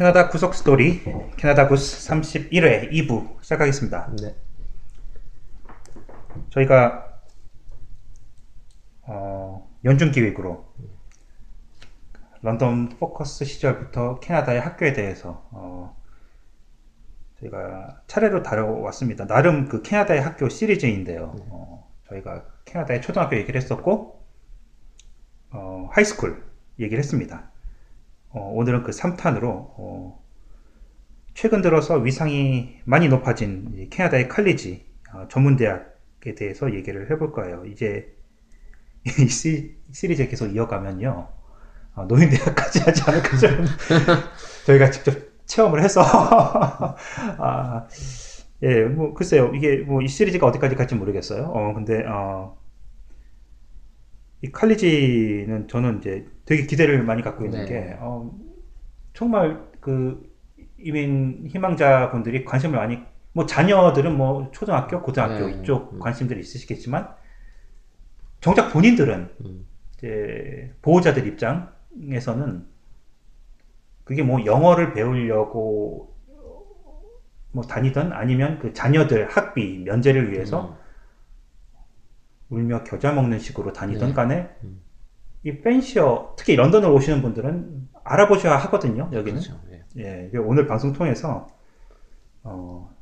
캐나다 구석 스토리 캐나다 구스 31회 2부 시작하겠습니다. 네. 저희가 어, 연중 기획으로 런던 포커스 시절부터 캐나다의 학교에 대해서 어, 저희가 차례로 다뤄왔습니다. 나름 그 캐나다의 학교 시리즈인데요. 어, 저희가 캐나다의 초등학교 얘기를 했었고 어, high school 얘기를 했습니다. 어, 오늘은 그 3탄으로 어, 최근 들어서 위상이 많이 높아진 이 캐나다의 칼리지 어, 전문대학에 대해서 얘기를 해볼 거예요. 이제 이 시, 시리즈 계속 이어가면요. 어, 노인대학까지 하지 않을까 좀 저희가 직접 체험을 해서 아, 예, 뭐 글쎄요. 이게 뭐 이 시리즈가 어디까지 갈지 모르겠어요. 어, 근데 어, 이 칼리지는 저는 이제 되게 기대를 많이 갖고 있는 네. 게 어, 정말 그 이민 희망자분들이 관심을 많이 뭐 자녀들은 뭐 초등학교, 고등학교 네. 이쪽 음. 관심들이 있으시겠지만 정작 본인들은 음. 이제 보호자들 입장에서는 그게 뭐 영어를 배우려고 뭐 다니든 아니면 그 자녀들 학비 면제를 위해서 울며 겨자 먹는 식으로 다니던 네. 간에 음. 이 펜시어 특히 런던을 오시는 분들은 알아보셔야 하거든요 여기는 그렇죠. 예. 예 오늘 방송 통해서 어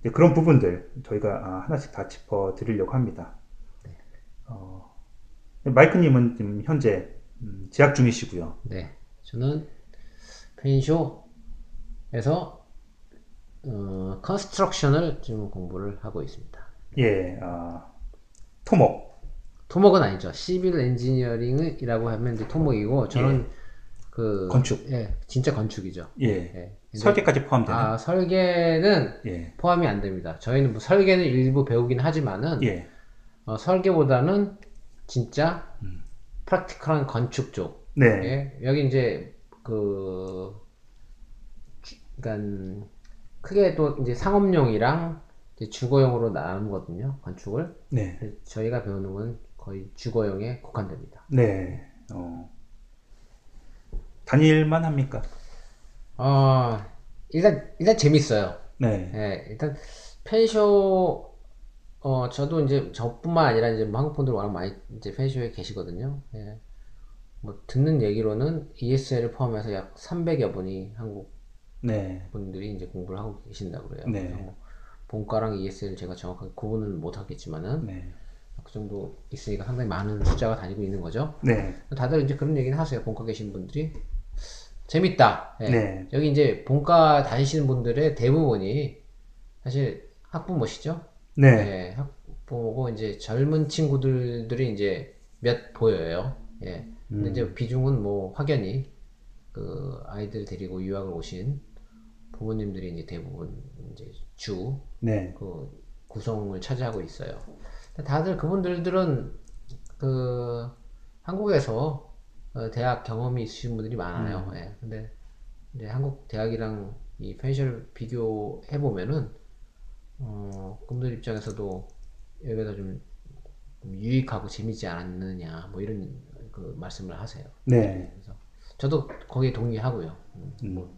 이제 그런 부분들 저희가 아, 하나씩 다 짚어 드리려고 합니다 어, 마이크님은 지금 현재 음, 재학 중이시고요 네. 저는 펜쇼에서 어, construction을 지금 공부를 하고 있습니다. 예 아, 토목 토목은 아니죠. civil engineering이라고 하면 이제 토목이고 저는 그 건축. 예, 진짜 건축이죠. 예 예. 설계까지 포함되는 아 설계는 예 포함이 안 됩니다. 저희는 뭐 설계는 일부 배우긴 하지만은 예. 어, 설계보다는 진짜 음. practical한 건축 쪽. 네. 예, 여기 이제 그 주- 그러니까 크게 또 이제 상업용이랑 이제 주거용으로 나누거든요. 건축을. 네. 저희가 배우는 건 거의 주거용에 국한됩니다. 네. 어. 다닐만 합니까? 어, 일단 일단 재밌어요. 네. 예, 일단 펜쇼 어 저도 이제 저뿐만 아니라 이제 뭐 한국 분들 워낙 많이 이제 펜쇼에 계시거든요. 예. 뭐 듣는 얘기로는 ESL을 포함해서 약 300여 분이 한국 네. 분들이 이제 공부를 하고 계신다고 그래요. 네. 뭐 본과랑 ESL 제가 정확하게 구분을 못 하겠지만은 네. 그 정도 있으니까 상당히 많은 숫자가 다니고 있는 거죠. 네. 다들 이제 그런 얘기는 하세요. 본과 계신 분들이 재밌다. 예. 네. 여기 이제 본과 다니시는 분들의 대부분이 사실 학부모시죠. 네. 예, 학부모고 이제 젊은 친구들들이 이제 몇 보여요. 예. 근데 음. 이제 비중은 뭐 확연히 그 아이들 데리고 유학을 오신 부모님들이 이제 대부분 이제 주 네. 그 구성을 차지하고 있어요. 다들 그분들들은 그 한국에서 어, 대학 경험이 있으신 분들이 많아요. 음. 예. 근데 이제 한국 대학이랑 이 펜션을 비교해 보면은 어, 그분들 입장에서도 여기가 좀 유익하고 재미지 않느냐 뭐 이런 그 말씀을 하세요. 네. 그래서 저도 거기에 동의하고요. 음, 음.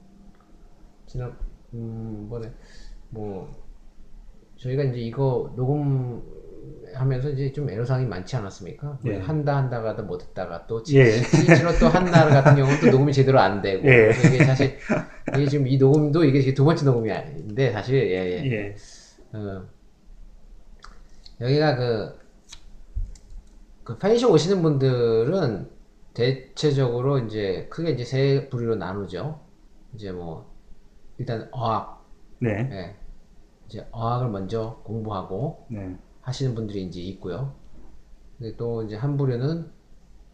지난 음 뭐래 뭐 저희가 이제 이거 녹음 하면서 이제 좀 애로사항이 많지 않았습니까? 예. 한다 한다가도 못했다가 또 예. 실제로 또 한날 같은 경우는 또 녹음이 제대로 안 되고 예. 이게 사실 이게 지금 이 녹음도 이게 두 번째 녹음이 아닌데 사실 예, 예. 예. 어, 여기가 그, 그 펜션 오시는 분들은 대체적으로 이제 크게 이제 세 부류로 나누죠. 이제 뭐, 일단 어학, 네. 예. 이제 어학을 먼저 공부하고 네. 하시는 분들이 이제 있고요. 근데 또 이제 한 부류는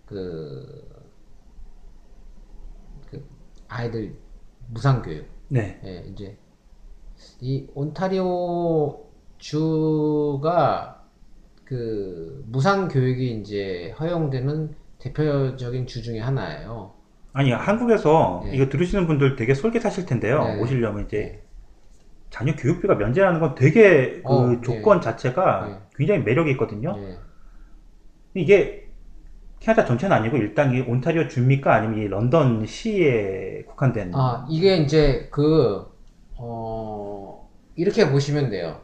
그, 그 아이들 무상교육. 네. 예, 이제 이 온타리오 주가 그 무상 교육이 이제 허용되는 대표적인 주 중에 하나예요. 아니 한국에서 네. 이거 들으시는 분들 되게 솔깃하실 텐데요. 네. 오시려면 이제 자녀 교육비가 면제라는 건 되게 그 어, 네. 조건 자체가 네. 굉장히 매력이 있거든요. 예, 이게 캐나다 전체는 아니고 일단 이 온타리오 주입니까 아니면 이 런던 시에 국한된 아, 이게 이제 그, 어, 이렇게 보시면 돼요.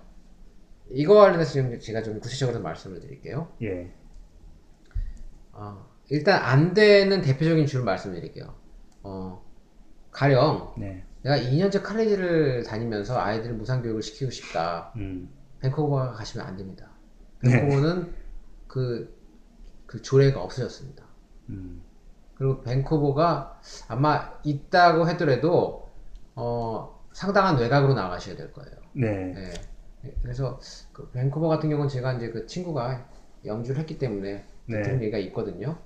이거 관련해서 지금 제가 좀 구체적으로 말씀을 드릴게요. 예. 아, 일단 안 되는 대표적인 줄을 말씀드릴게요. 어, 가령 네. 내가 2년제 칼리지를 다니면서 아이들을 무상교육을 시키고 싶다. 음. 밴쿠버 가시면 안 됩니다. 네. 밴쿠버는 그, 그 조례가 없어졌습니다. 음. 그리고 밴쿠버가 아마 있다고 하더라도 어, 상당한 외곽으로 나가셔야 될 거예요. 네. 네. 그래서 그 밴쿠버 같은 경우는 제가 이제 그 친구가 영주를 했기 때문에 네. 들은 얘기가 있거든요.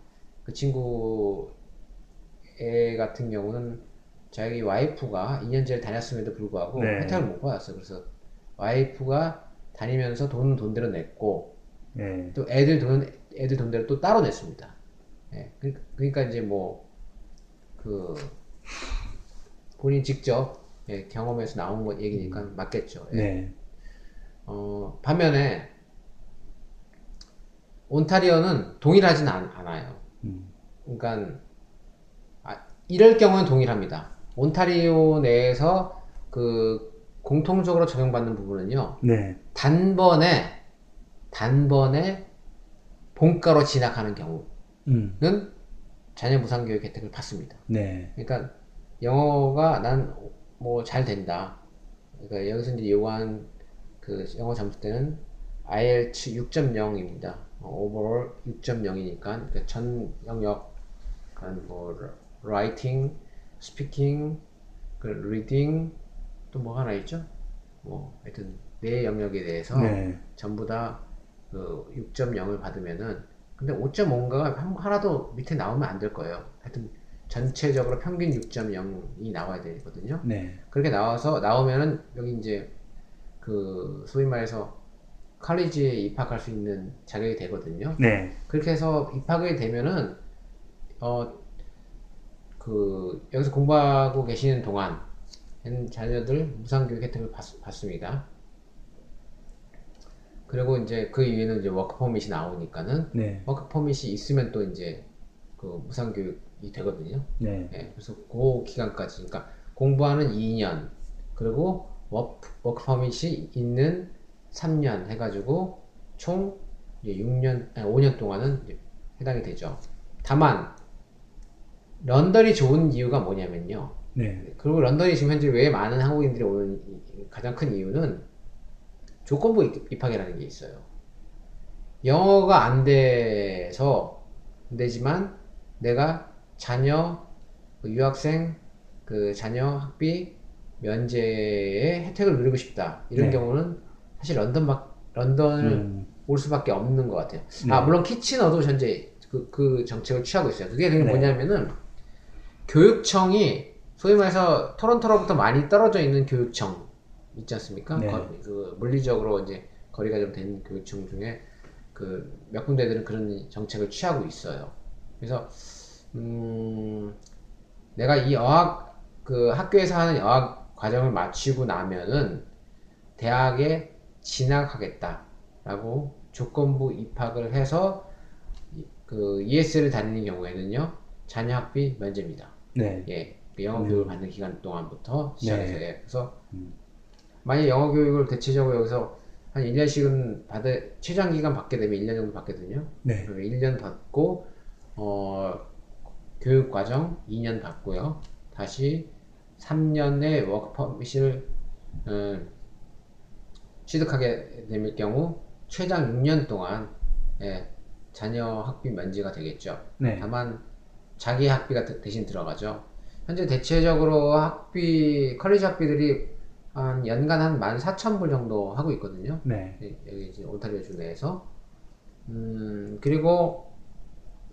그 친구 애 같은 경우는 자기 와이프가 2년제를 다녔음에도 불구하고 네. 혜택을 못 받았어요. 그래서 와이프가 다니면서 돈은 돈대로 냈고 예. 또 애들 돈 애들 돈대로 또 따로 냈습니다. 예. 그- 그러니까 이제 뭐 그 본인 직접 예, 경험에서 나온 것 얘기니까 맞겠죠. 예. 네. 어, 반면에 온타리오는 동일하진 않, 않아요. 음. 그러니까 아, 이럴 경우는 동일합니다. 온타리오 내에서 그 공통적으로 적용받는 부분은요. 네. 단번에 단번에 본가로 진학하는 경우는 음. 자녀 무상 교육 혜택을 받습니다. 네. 그러니까 영어가 난 뭐 잘 된다. 그러니까 여기서 이제 요구한 그 영어 점수 때는 IELTS 6.0입니다. 오버all 6.0이니까 그러니까 전 영역 그런 뭐 speaking, 그 reading 또뭐 하나 있죠? 뭐 하여튼 네 영역에 대해서 네. 전부 다 그 6.0을 받으면은 근데 5.5인가가 하나도 밑에 나오면 안 될 거예요. 하여튼 전체적으로 평균 6.0이 나와야 되거든요. 네. 그렇게 나와서 나오면은 여기 이제 그 소위 말해서 칼리지에 입학할 수 있는 자격이 되거든요. 네. 그렇게 해서 입학이 되면은 어 그 여기서 공부하고 계시는 동안 자녀들 무상교육 혜택을 받, 받습니다. 그리고 이제 그 이후에는 이제 work permit이 나오니까는 네. work permit이 있으면 또 이제 그 무상교육이 되거든요. 네. 예, 그래서 그 기간까지, 그러니까 공부하는 2년, 그리고 워크, 워크 퍼밋이 있는 3년 해가지고 총 이제 6년, 아니 5년 동안은 해당이 되죠. 다만, 런던이 좋은 이유가 뭐냐면요. 네. 그리고 런던이 지금 현재 왜 많은 한국인들이 오는 이- 가장 큰 이유는 조건부 입- 입학이라는 게 있어요. 영어가 안 돼서 안 되지만 내가 자녀 그 유학생 그 자녀 학비 면제의 혜택을 누리고 싶다 이런 네. 경우는 사실 런던 막 런던을 음. 올 수밖에 없는 것 같아요. 네. 아 물론 키치너도 현재 그, 그 정책을 취하고 있어요. 그게 네. 뭐냐면은 교육청이 소위 말해서 토론토로부터 많이 떨어져 있는 교육청 있지 않습니까? 네. 거- 그 물리적으로 이제 거리가 좀 되는 교육청 중에 그 몇 군데들은 그런 정책을 취하고 있어요. 그래서 음, 내가 이 어학 그 학교에서 하는 어학 과정을 마치고 나면은 대학에 진학하겠다라고 조건부 입학을 해서 이- 그 ES를 다니는 경우에는요 자녀 학비 면제입니다. 네. 예, 그 영어 교육을 받는 기간 동안부터 시작해서 네. 예, 그래서 음. 만약 영어 교육을 대체적으로 여기서 한 1년씩은 받을 최장 기간 받게 되면 1년 정도 받거든요. 네. 그러면 1년 받고 어 교육 과정 2년 받고요. 다시 3년의 워크 퍼밋을 어, 취득하게 될 경우 최장 6년 동안 예, 자녀 학비 면제가 되겠죠. 네. 다만 자기 학비가 대- 대신 들어가죠. 현재 대체적으로 학비 college 학비들이 한 연간 한 14,000불 정도 하고 있거든요. 네. 예, 여기 이제 온타리오 주 내에서 음 그리고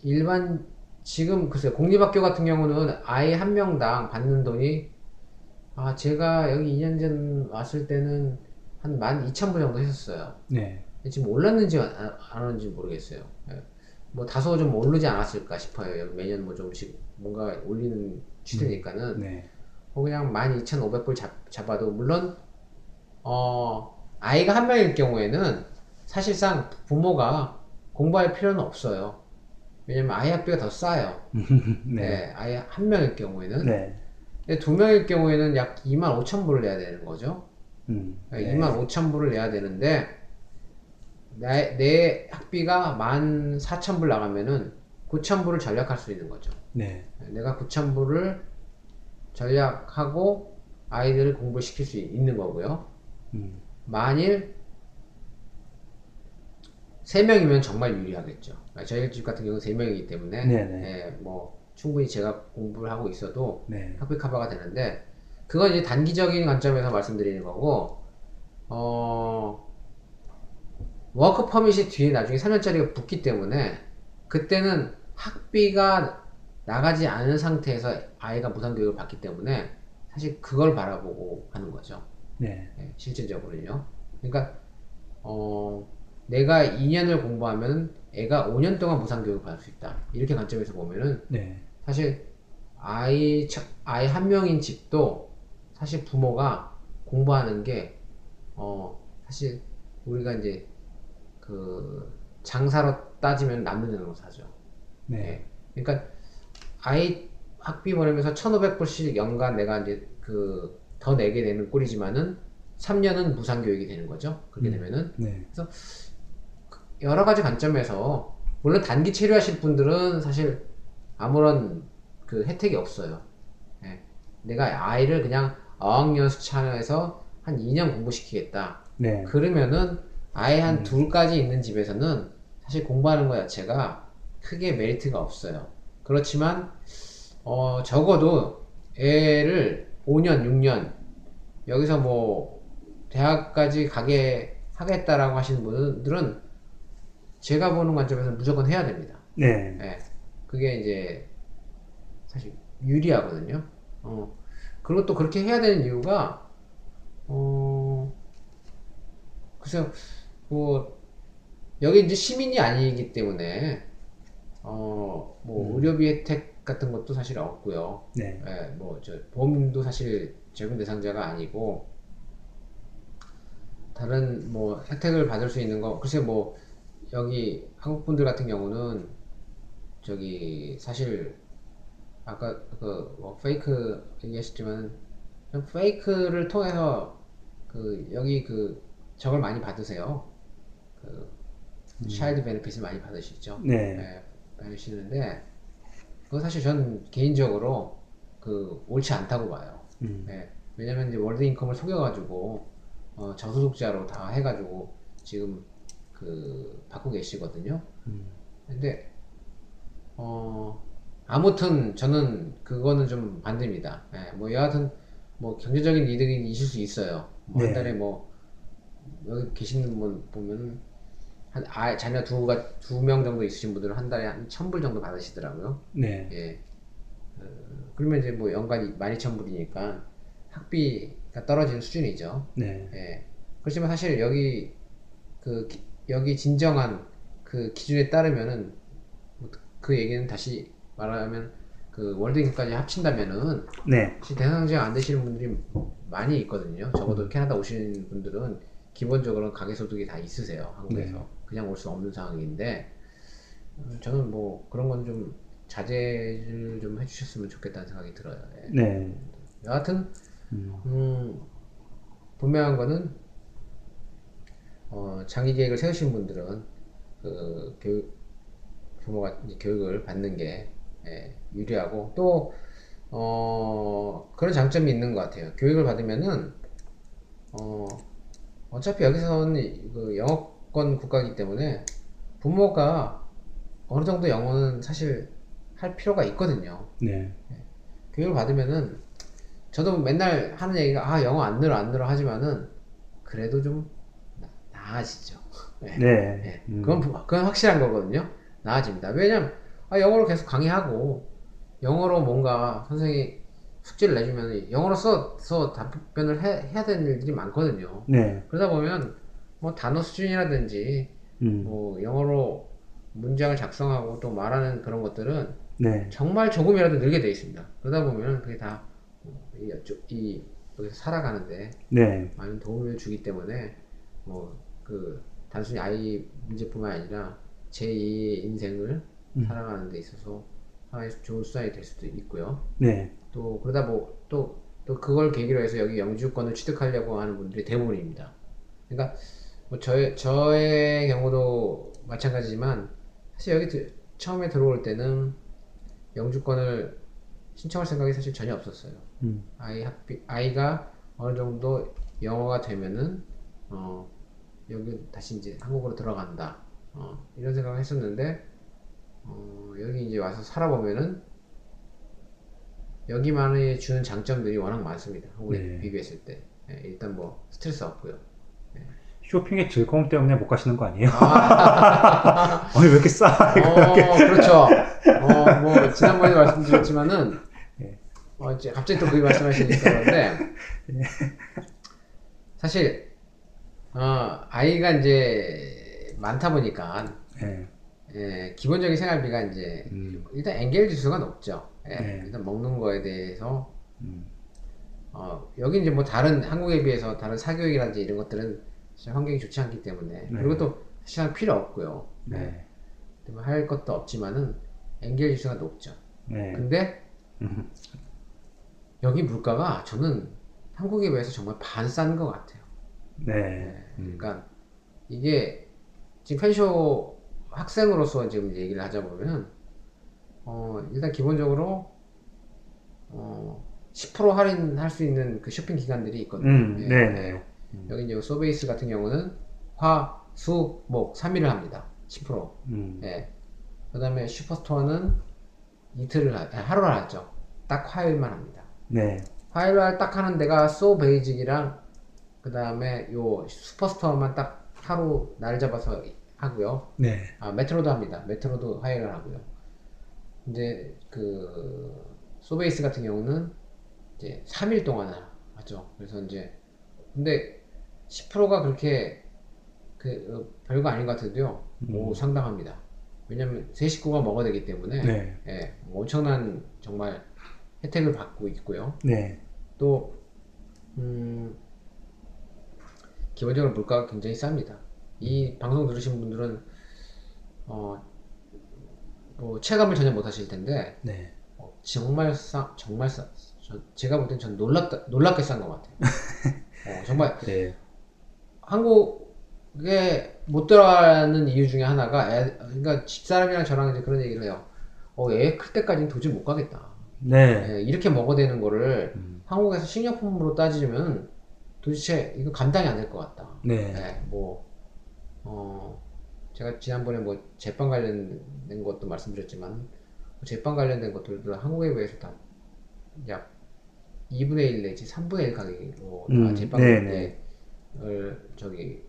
일반 지금 글쎄 공립학교 같은 경우는 아이 한 명당 받는 돈이 아 제가 여기 2년 전 왔을 때는 한 12,000불 정도 했었어요. 네. 지금 올랐는지 안, 안 오는지 모르겠어요. 예. 뭐 다소 좀 오르지 않았을까 싶어요. 매년 뭐 조금씩 뭔가 올리는 추세니까는 네. 뭐 그냥 12,500불 잡, 잡아도 물론 어 아이가 한 명일 경우에는 사실상 부모가 공부할 필요는 없어요. 왜냐면 아이 학비가 더 싸요. 네. 네, 아이 한 명일 경우에는. 네. 근데 두 명일 경우에는 약 2만 5천 불을 내야 되는 거죠. 음. 네. 네. 2만 5천 불을 내야 되는데 내, 내 학비가 1만 4천 불 나가면은 9천 불을 절약할 수 있는 거죠. 네. 내가 9천 불을 절약하고 아이들을 공부시킬 수 있는 거고요. 음. 만일 3명이면 정말 유리하겠죠. 저희 집 같은 경우는 3명이기 때문에 네네. 예, 뭐 충분히 제가 공부를 하고 있어도 네. 학비 커버가 되는데 그건 이제 단기적인 관점에서 말씀드리는 거고 어 워크 퍼밋이 뒤에 나중에 3년짜리가 붙기 때문에 그때는 학비가 나가지 않은 상태에서 아이가 무상교육을 받기 때문에 사실 그걸 바라보고 하는 거죠. 네. 예, 실질적으로는요. 그러니까 어 내가 2년을 공부하면 애가 5년 동안 무상교육을 받을 수 있다. 이렇게 관점에서 보면은 네. 사실 아이 첫- 아이 한 명인 집도 사실 부모가 공부하는 게 어 사실 우리가 이제 그 장사로 따지면 남는 장사죠. 네. 예. 그러니까 아이 학비 보내면서 1,500불씩 연간 내가 이제 그 더 내게 되는 꼴이지만은 3년은 무상 교육이 되는 거죠. 그렇게 음. 되면은 네. 여러 가지 관점에서 물론 단기 체류하실 분들은 사실 아무런 그 혜택이 없어요. 예. 내가 아이를 그냥 어학연수 차원에서 한 2년 공부시키겠다. 네. 그러면은 아이 한 음. 둘까지 있는 집에서는 사실 공부하는 거 자체가 크게 메리트가 없어요. 그렇지만 어 적어도 애를 5년, 6년 여기서 뭐 대학까지 가게 하겠다라고 하시는 분들은 제가 보는 관점에서 무조건 해야 됩니다. 네. 예. 그게 이제 사실 유리하거든요. 어. 그리고 또 그렇게 해야 되는 이유가 어 글쎄요 뭐 여기 이제 시민이 아니기 때문에 어뭐 음. 의료비 혜택 같은 것도 사실 없고요. 네. 예, 뭐저 보험도 사실 적용 대상자가 아니고 다른 뭐 혜택을 받을 수 있는 거 글쎄 뭐 여기 한국 분들 같은 경우는 저기 사실 아까 그 뭐 페이크 얘기하셨지만 좀 페이크를 통해서 그 여기 그 저걸 많이 받으세요. 그 차일드 베네핏을 많이 받으시죠. 네. 네, 받으시는데 그건 사실 전 개인적으로 그 옳지 않다고 봐요. 음. 네, 왜냐면 이제 월드 인컴을 속여가지고 어, 저소득자로 다 해가지고 지금 그 받고 계시거든요. 음. 근데 어 아무튼 저는 그거는 좀 반대입니다. 예, 뭐 여하튼 뭐 경제적인 이득이 있을 수 있어요. 뭐한 네. 달에 뭐 여기 계시는 분 보면은 한 아, 자녀 두가 두 명 정도 있으신 분들은 한 달에 한 천 불 정도 받으시더라고요. 네. 예. 어, 그러면 이제 뭐 연간 12,000불이니까 학비가 떨어지는 수준이죠. 네. 예. 그렇지만 사실 여기 그 기- 여기 진정한 그 기준에 따르면은 뭐그 얘기는 다시 말하면 그 월드인까지 합친다면은 네. 대상자가 안 되시는 분들이 많이 있거든요. 적어도 캐나다 오시는 분들은 기본적으로 가계소득이 다 있으세요. 한국에서 네. 그냥 올 수 없는 상황인데 음, 저는 뭐 그런 건 좀 자제를 좀 해주셨으면 좋겠다는 생각이 들어요. 예. 네. 여하튼 음. 음, 분명한 거는 어, 장기 계획을 세우신 분들은 그 교육 부모가 교육을 받는 게 예, 유리하고 또 어, 그런 장점이 있는 것 같아요. 교육을 받으면은 어, 어차피 여기서는 그 영 어권 국가이기 때문에 부모가 어느 정도 영어는 사실 할 필요가 있거든요. 네. 교육을 받으면은 저도 맨날 하는 얘기가 아 영어 안 늘어 안 늘어 하지만은 그래도 좀 나- 나아지죠. 네. 네. 네. 음. 그건 부- 그건 확실한 거거든요. 나아집니다. 왜냐면 아, 영어로 계속 강의하고 영어로 뭔가 선생님이 숙제를 내주면 영어로 써서 답변을 해, 해야 되는 일들이 많거든요. 네. 그러다 보면 뭐 단어 수준이라든지 음. 뭐 영어로 문장을 작성하고 또 말하는 그런 것들은 네. 정말 조금이라도 늘게 돼 있습니다. 그러다 보면 그게 다 이, 이 여기서 살아가는데 네. 많은 도움을 주기 때문에 뭐 그 단순히 아이 문제뿐만 아니라 제2의 인생을 살아가는 데 있어서 하나의 좋은 수단이 될 수도 있고요. 네. 또 그러다 뭐또또 그걸 계기로 해서 여기 영주권을 취득하려고 하는 분들이 대부분입니다. 그러니까 뭐 저의 저의 경우도 마찬가지지만 사실 여기 들- 처음에 들어올 때는 영주권을 신청할 생각이 사실 전혀 없었어요. 음. 아이 학비 아이가 어느 정도 영어가 되면은 어 여기 다시 이제 한국으로 들어간다. 어 이런 생각을 했었는데 어 여기 이제 와서 살아보면은 여기만이 주는 장점들이 워낙 많습니다. 한국에 네. 비교했을 때 예, 일단 뭐 스트레스 없고요. 쇼핑의 즐거움 때문에 못 가시는 거 아니에요? 아, 아니 왜 이렇게 싸? 어, 그렇죠. 어, 뭐, 지난번에 말씀드렸지만은, 예. 어, 이제 갑자기 또 그게 말씀하시니까 그런데, 사실, 어, 아이가 이제 많다 보니까, 네. 예, 기본적인 생활비가 이제, 음. 일단 엔겔 지수가 높죠. 예, 네. 일단 먹는 거에 대해서, 음. 어, 여기 이제 뭐 다른, 한국에 비해서 다른 사교육이라든지 이런 것들은 환경이 좋지 않기 때문에, 네. 그리고 또 사실 필요 없고요. 네. 뭐할 것도 없지만은 엔겔 지수가 높죠. 네. 근데 음. 여기 물가가 저는 한국에 비해서 정말 반싼 것 같아요. 네. 음. 그러니까 이게 지금 펜쇼 학생으로서 지금 얘기를 하자 보면 어 일단 기본적으로 어10% 할인할 수 있는 그 쇼핑 기간들이 있거든요. 음. 예, 네. 예. 여기 이제 Sobeys 같은 경우는 화, 수, 목 3일을 합니다. 10%. 음. 예. 그 다음에 Superstore는 이틀을, 하, 아, 하루를 하죠. 딱 화요일만 합니다. 네. 화요일 날 딱 하는 데가 Sobeys랑 그 다음에 요 Superstore만 딱 하루 날 잡아서 하고요. 네. 아, 메트로도 합니다. 메트로도 화요일 하고요. 이제 그 Sobeys 같은 경우는 이제 3일 동안 하죠. 그래서 이제 근데 10%가 그렇게 그 어, 별거 아닌 것 같은데요. 오, 상당합니다. 왜냐면 세 식구가 먹어야 되기 때문에 네. 예, 뭐 엄청난 정말 혜택을 받고 있고요. 네. 또 음, 기본적으로 물가가 굉장히 쌉니다. 이 방송 들으신 분들은 어, 뭐 체감을 전혀 못 하실 텐데 네. 어, 정말 싸 정말 싸 저, 제가 볼 땐 전 놀랍다 놀랍게 싼 것 같아요. 어, 정말 네. 한국에 못 들어가는 이유 중에 하나가 애, 그러니까 집사람이랑 저랑 이제 그런 얘기를 해요. 어, 애 클 때까지는 도저히 못 가겠다. 네. 예, 이렇게 먹어대는 거를 음. 한국에서 식료품으로 따지면 도대체 이거 감당이 안 될 것 같다. 네. 예, 뭐, 어, 제가 지난번에 뭐 제빵 관련된 것도 말씀드렸지만, 제빵 관련된 것들도 한국에 비해서 다 약 2분의 1 내지 3분의 1 가격으로 음, 다 제빵 네, 을 저기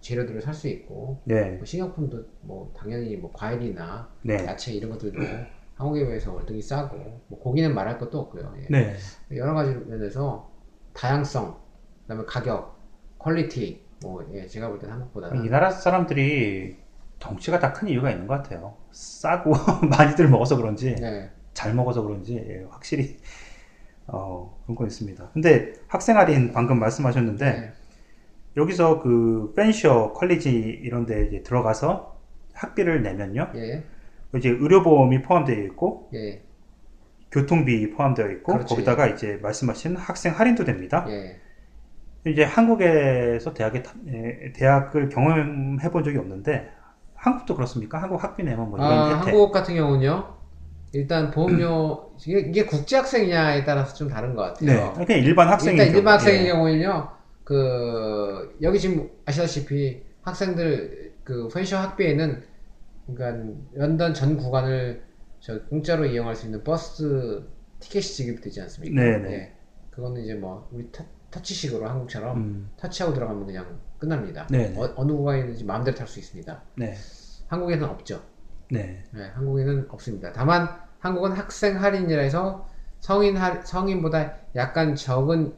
재료들을 살 수 있고, 네. 뭐 식료품도 뭐 당연히 뭐 과일이나 네. 야채 이런 것들도 한국에 비해서 월등히 싸고, 뭐 고기는 말할 것도 없고요. 예. 네. 여러 가지 면에서 다양성, 그다음에 가격, quality, 뭐 예, 제가 볼 때는 한국보다는 이 나라 사람들이 덩치가 다 큰 이유가 있는 것 같아요. 싸고 많이들 먹어서 그런지 네, 잘 먹어서 그런지 예, 확실히 어, 그런 건 있습니다. 근데 학생 할인 방금 말씀하셨는데 네, 여기서 그 Fanshawe College 이런 데 이제 들어가서 학비를 내면요. 예, 이제 의료보험이 포함되어 있고 예, 교통비 포함되어 있고 그렇지. 거기다가 이제 말씀하신 학생 할인도 됩니다. 예, 이제 한국에서 대학에 타- 에, 대학을 경험해 본 적이 없는데 한국도 그렇습니까? 한국 학비 내면 뭐 이런 아, 혜택. 한국 같은 경우는요. 일단 보험료 이게, 이게 국제 학생이냐에 따라서 좀 다른 것 네, 같아요. 그냥 일반 학생이 일단 일반 학생의 경우는요. 그 여기 지금 아시다시피 학생들 그 펜셔 학비에는 그러니까 런던 전 구간을 저 공짜로 이용할 수 있는 버스 티켓이 지급되지 않습니까? 네네. 예. 그거는 이제 뭐 우리 터, 터치식으로 한국처럼 음, 터치하고 들어가면 그냥 끝납니다. 네네. 어, 어느 구간이든지 마음대로 탈 수 있습니다. 네, 한국에는 없죠. 네, 네, 한국에는 없습니다. 다만 한국은 학생 할인이라 해서 성인 할 성인보다 약간 적은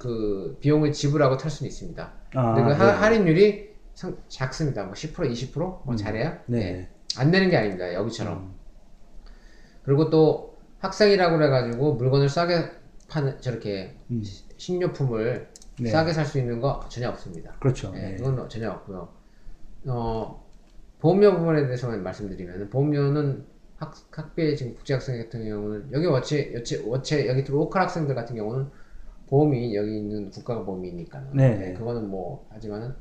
그 비용을 지불하고 탈 수는 있습니다. 아, 근데 그 하- 네. 할인율이 상- 작습니다. 뭐 10%, 20%뭐 음, 잘해야 네. 예. 안 내는 게 아닙니다. 여기처럼. 음, 그리고 또 학생이라고 그래가지고 물건을 싸게 파는 저렇게 음, 식료품을 네. 싸게 살 수 있는 거 전혀 없습니다. 그렇죠. 예, 네. 그건 전혀 없고요. 어, 보험료 부분에 대해서만 말씀드리면 보험료는 학, 학비에 지금 국제학생 같은 경우는 여기 워체, 워체, 워체 여기 로컬 학생들 같은 경우는 보험이 여기 있는 국가가 보험이니까. 네. 그거는 뭐 하지만은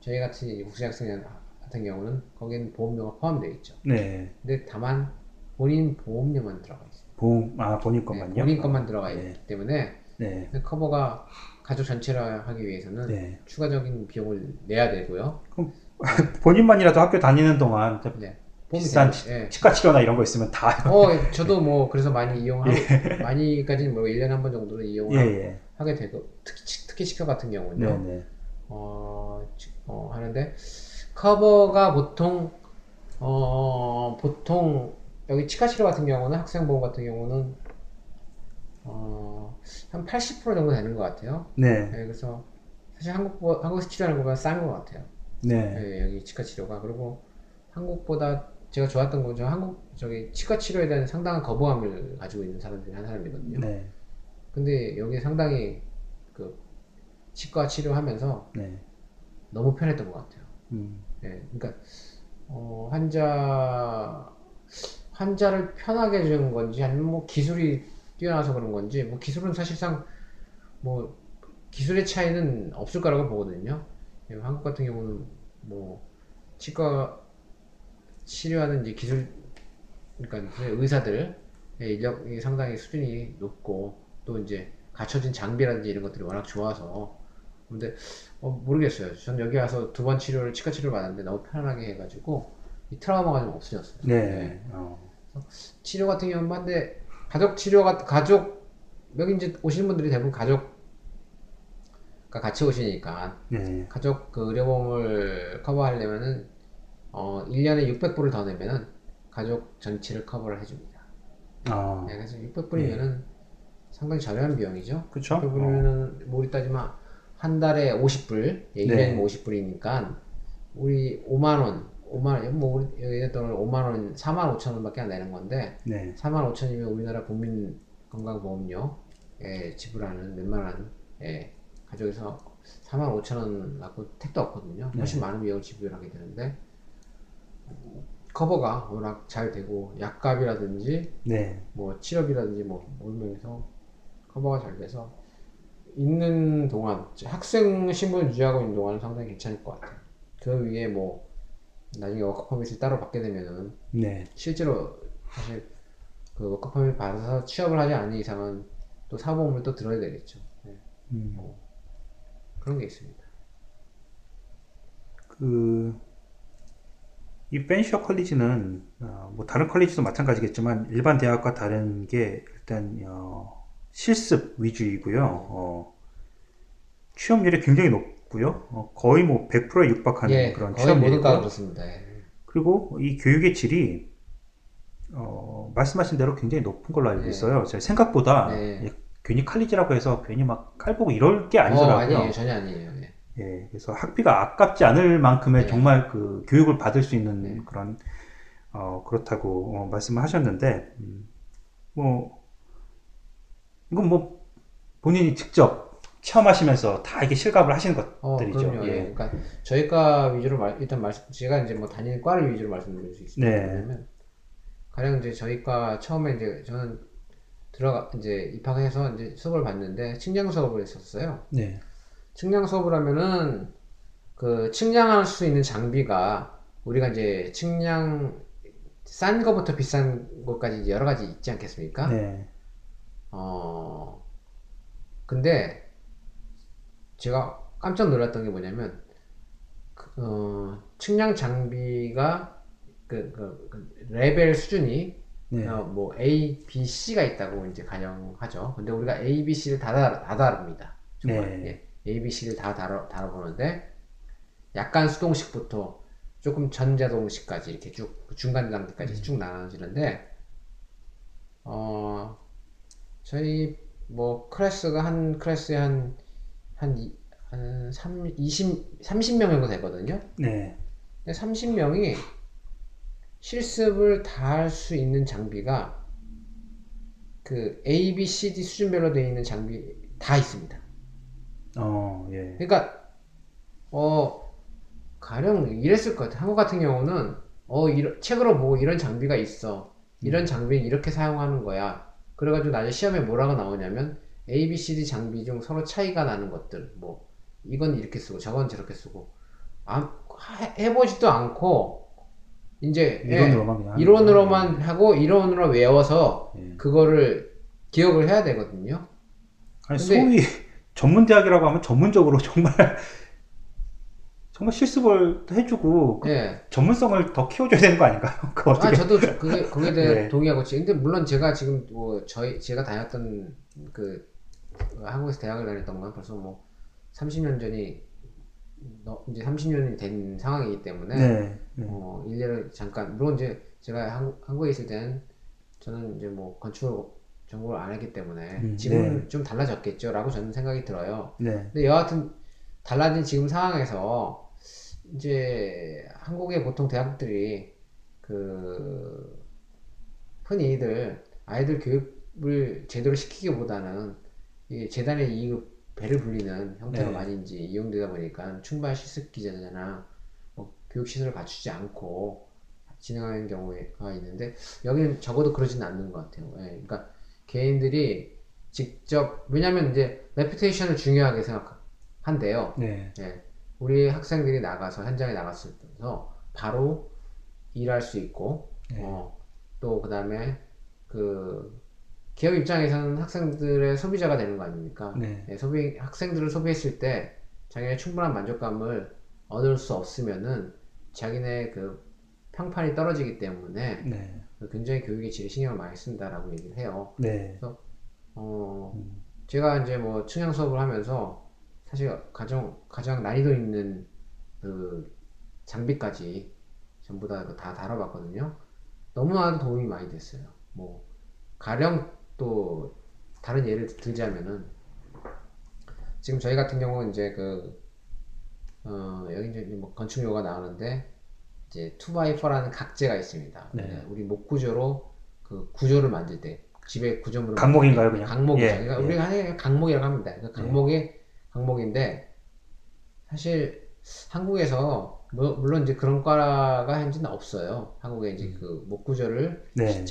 저희 같은 국제학생 같은 경우는 거기는 보험료가 포함되어 있죠. 네. 근데 다만 본인 보험료만 들어가 있어요. 보험, 아, 본인 네, 것만요? 본인 것만 들어가 있기 네. 때문에 네. 커버가 가족 전체를 하기 위해서는 네. 추가적인 비용을 내야 되고요. 본인만이라도 학교 다니는 동안 네. 비싼 되죠. 예. 치과 치료나 이런 거 있으면 다. 어, 저도 뭐 그래서 많이 이용하고 많이까지는 뭐 1년에 한 번 정도는 이용을 예, 예. 하게 되고 특히 특히 치과 같은 경우는요. 네, 네. 어, 치- 어, 하는데 커버가 보통 어, 보통 여기 치과 치료 같은 경우는 학생 보험 같은 경우는 어, 한 80% 정도 되는 것 같아요. 네. 네, 그래서 사실 한국 보- 한국에서 치료하는 것보다 싼것 같아요. 네. 네, 여기 치과 치료가 그리고 한국보다 제가 좋았던 건저 한국 저기 치과 치료에 대한 상당한 거부감을 가지고 있는 사람 중에 한 사람이거든요. 네. 근데 여기 상당히 그 치과 치료하면서 네. 너무 편했던 것 같아요. 음. 예, 그러니까 어, 환자 환자를 편하게 해주는 건지 아니면 뭐 기술이 뛰어나서 그런 건지 뭐 기술은 사실상 뭐 기술의 차이는 없을 거라고 보거든요. 예, 한국 같은 경우는 뭐 치과 치료하는 이제 기술 그러니까 그 의사들의 인력이 상당히 수준이 높고 또 이제 갖춰진 장비라든지 이런 것들이 워낙 좋아서 근데 어, 모르겠어요. 전 여기 와서 두 번 치료를 치과 치료를 받았는데 너무 편안하게 해가지고 이 트라우마가 좀 없어졌어요. 네. 어. 치료 같은 경우는 한데 가족 치료가 가족 여기 이제 오시는 분들이 대부분 가족과 같이 오시니까 네. 가족 그 의료보험을 커버하려면은 어 1년에 600불을 더 내면은 가족 전체를 커버를 해줍니다. 아. 네, 그래서 600불이면은 상당히 저렴한 비용이죠. 600불이면은 뭐 우리 따지면 한 달에 50불, 예, 네. 1년이면 50불이니까 우리 5만 원, 5만 원, 뭐 우리 여기 돈을 5만 원, 4만 5천 원밖에 안 내는 건데 네. 4만 5천이면 우리나라 국민 건강보험료에 지불하는 몇만 원, 예, 가족에서 4만 5천 원 갖고 택도 없거든요. 훨씬 많은 비용을 지불하게 되는데 커버가 워낙 잘 되고 약값이라든지 네. 뭐 치료비라든지 뭐 모든 면에서 커버가 잘 돼서 있는 동안 학생 신분 유지하고 있는 동안은 상당히 괜찮을 것 같아요. 그 위에 뭐 나중에 워커 퍼밋을 따로 받게 되면은 네. 실제로 사실 그 work permit 받아서 취업을 하지 않는 이상은 또 사보험을 또 들어야 되겠죠. 네, 음. 그런 게 있습니다. 그, 이 벤셔 컬리지는, 어, 뭐, 다른 컬리지도 마찬가지겠지만, 일반 대학과 다른 게, 일단, 어, 실습 위주이고요. 어, 취업률이 굉장히 높고요. 어, 거의 뭐, 100%에 육박하는 예, 그런 취업률이고, 그렇습니다. 예. 그리고 이 교육의 질이, 어, 말씀하신 대로 굉장히 높은 걸로 알고 네. 있어요. 제가 생각보다, 네. 예, 괜히 칼리지라고 해서 괜히 막 칼보고 이럴 게 어, 아니더라고요. 아니에요, 전혀 아니에요. 예. 예, 그래서 학비가 아깝지 않을 만큼의 네. 정말 그 교육을 받을 수 있는 네. 그런 어 그렇다고 어, 말씀을 하셨는데 음, 뭐 이건 뭐 본인이 직접 체험하시면서 다 이게 실감을 하시는 어, 것들이죠. 그럼요. 예. 예. 그러니까 저희 과 위주로 말, 일단 말씀, 제가 이제 뭐 다니는 과를 위주로 말씀드릴 수 있습니다. 네. 왜냐면 가령 이제 저희 과 처음에 이제 저는 들어가 이제 입학해서 이제 수업을 봤는데 측량 수업을 했었어요. 네. 측량 수업을 하면은 그 측량할 수 있는 장비가 우리가 이제 측량 싼 거부터 비싼 것까지 여러 가지 있지 않겠습니까? 네. 어, 근데 제가 깜짝 놀랐던 게 뭐냐면, 그, 어, 측량 장비가 그, 그, 그 레벨 수준이 네. 어, 뭐 A, B, C가 있다고 이제 가정하죠. 근데 우리가 A, B, C를 다, 다루, 다 다룹니다. 정말. 네. 예. A, B, C를 다 다뤄, 다뤄보는데 약간 수동식부터 조금 전자동식까지 이렇게 쭉 중간 단계까지 쭉 나눠지는데 어 저희 뭐 클래스가 한 클래스에 한한 한 3, 20, 30명 정도 되거든요. 네. 근데 30명이 실습을 다 할 수 있는 장비가 그 A, B, C, D 수준별로 되어 있는 장비 다 있습니다. 어, 예. 그러니까 어 가령 이랬을 것 같아. 한국 같은 경우는 어 이런 책으로 보고 이런 장비가 있어. 이런 장비는 이렇게 사용하는 거야. 그래가지고 나중에 시험에 뭐라고 나오냐면 A, B, C, D 장비 중 서로 차이가 나는 것들 뭐 이건 이렇게 쓰고 저건 저렇게 쓰고 아, 해- 해보지도 않고 이제 예, 이론으로만 하는 이론으로만 하고 이론으로 외워서 예. 그거를 기억을 해야 되거든요. 아니 근데- 소위 전문 대학이라고 하면 전문적으로 정말 정말 실습을 해주고 그 예. 전문성을 더 키워줘야 되는 거 아닌가요? 그 아, 어떻게? 저도 저- 그게, 거기에 대해 네. 동의하고 있지. 근데 물론 제가 지금 뭐 저희 제가 다녔던 그 한국에서 대학을 다녔던 건 벌써 뭐 30년 전이 너- 이제 30년이 된 상황이기 때문에 네. 네. 어, 일례를 잠깐 물론 이제 제가 한국, 한국에 있을 때는 저는 이제 뭐 건축 전공을 안 했기 때문에 음, 지금은 좀 달라졌겠죠라고 저는 생각이 들어요. 네. 근데 여하튼 달라진 지금 상황에서 이제 한국의 보통 대학들이 그 흔히들 아이들 교육을 제대로 시키기보다는 이 재단의 이익을 배를 불리는 형태로 네. 많이 이제 이용되다 보니까 충분한 실습 기자재나 뭐 교육 시설을 갖추지 않고 진행하는 경우가 있는데 여기는 적어도 그러지는 않는 것 같아요. 예, 그러니까 개인들이 직접 왜냐하면 이제 reputation을 중요하게 생각한대요. 네. 예, 우리 학생들이 나가서 현장에 나갔을 때서 바로 일할 수 있고 네. 어, 또 그다음에 그 기업 입장에서는 학생들의 소비자가 되는 거 아닙니까? 네. 예, 소비 학생들을 소비했을 때 자기네 충분한 만족감을 얻을 수 없으면은 자기네 그 평판이 떨어지기 때문에 네. 굉장히 교육의 질에 신경을 많이 쓴다라고 얘기를 해요. 네. 어, 음. 제가 이제 뭐 측량 수업을 하면서 사실 가장 가장 난이도 있는 그 장비까지 전부 다 다 다뤄봤거든요. 너무나도 도움이 많이 됐어요. 뭐 가령 또 다른 예를 들자면은 지금 저희 같은 경우는 이제 그 어, 여기 이제 뭐 건축료가 나오는데 이제 2x4라는 각재가 있습니다. 네. 우리 목 구조로 그 구조를 만들 때 집의 구조물을 강목인가요, 그냥? 강목이죠. 예, 그러니까 예. 우리가 하는 강목이라고 합니다. 그 강목이 강목인데 사실 한국에서 뭐- 물론 이제 그런 과가 현재는 없어요. 한국에 이제 그 목 구조를 네.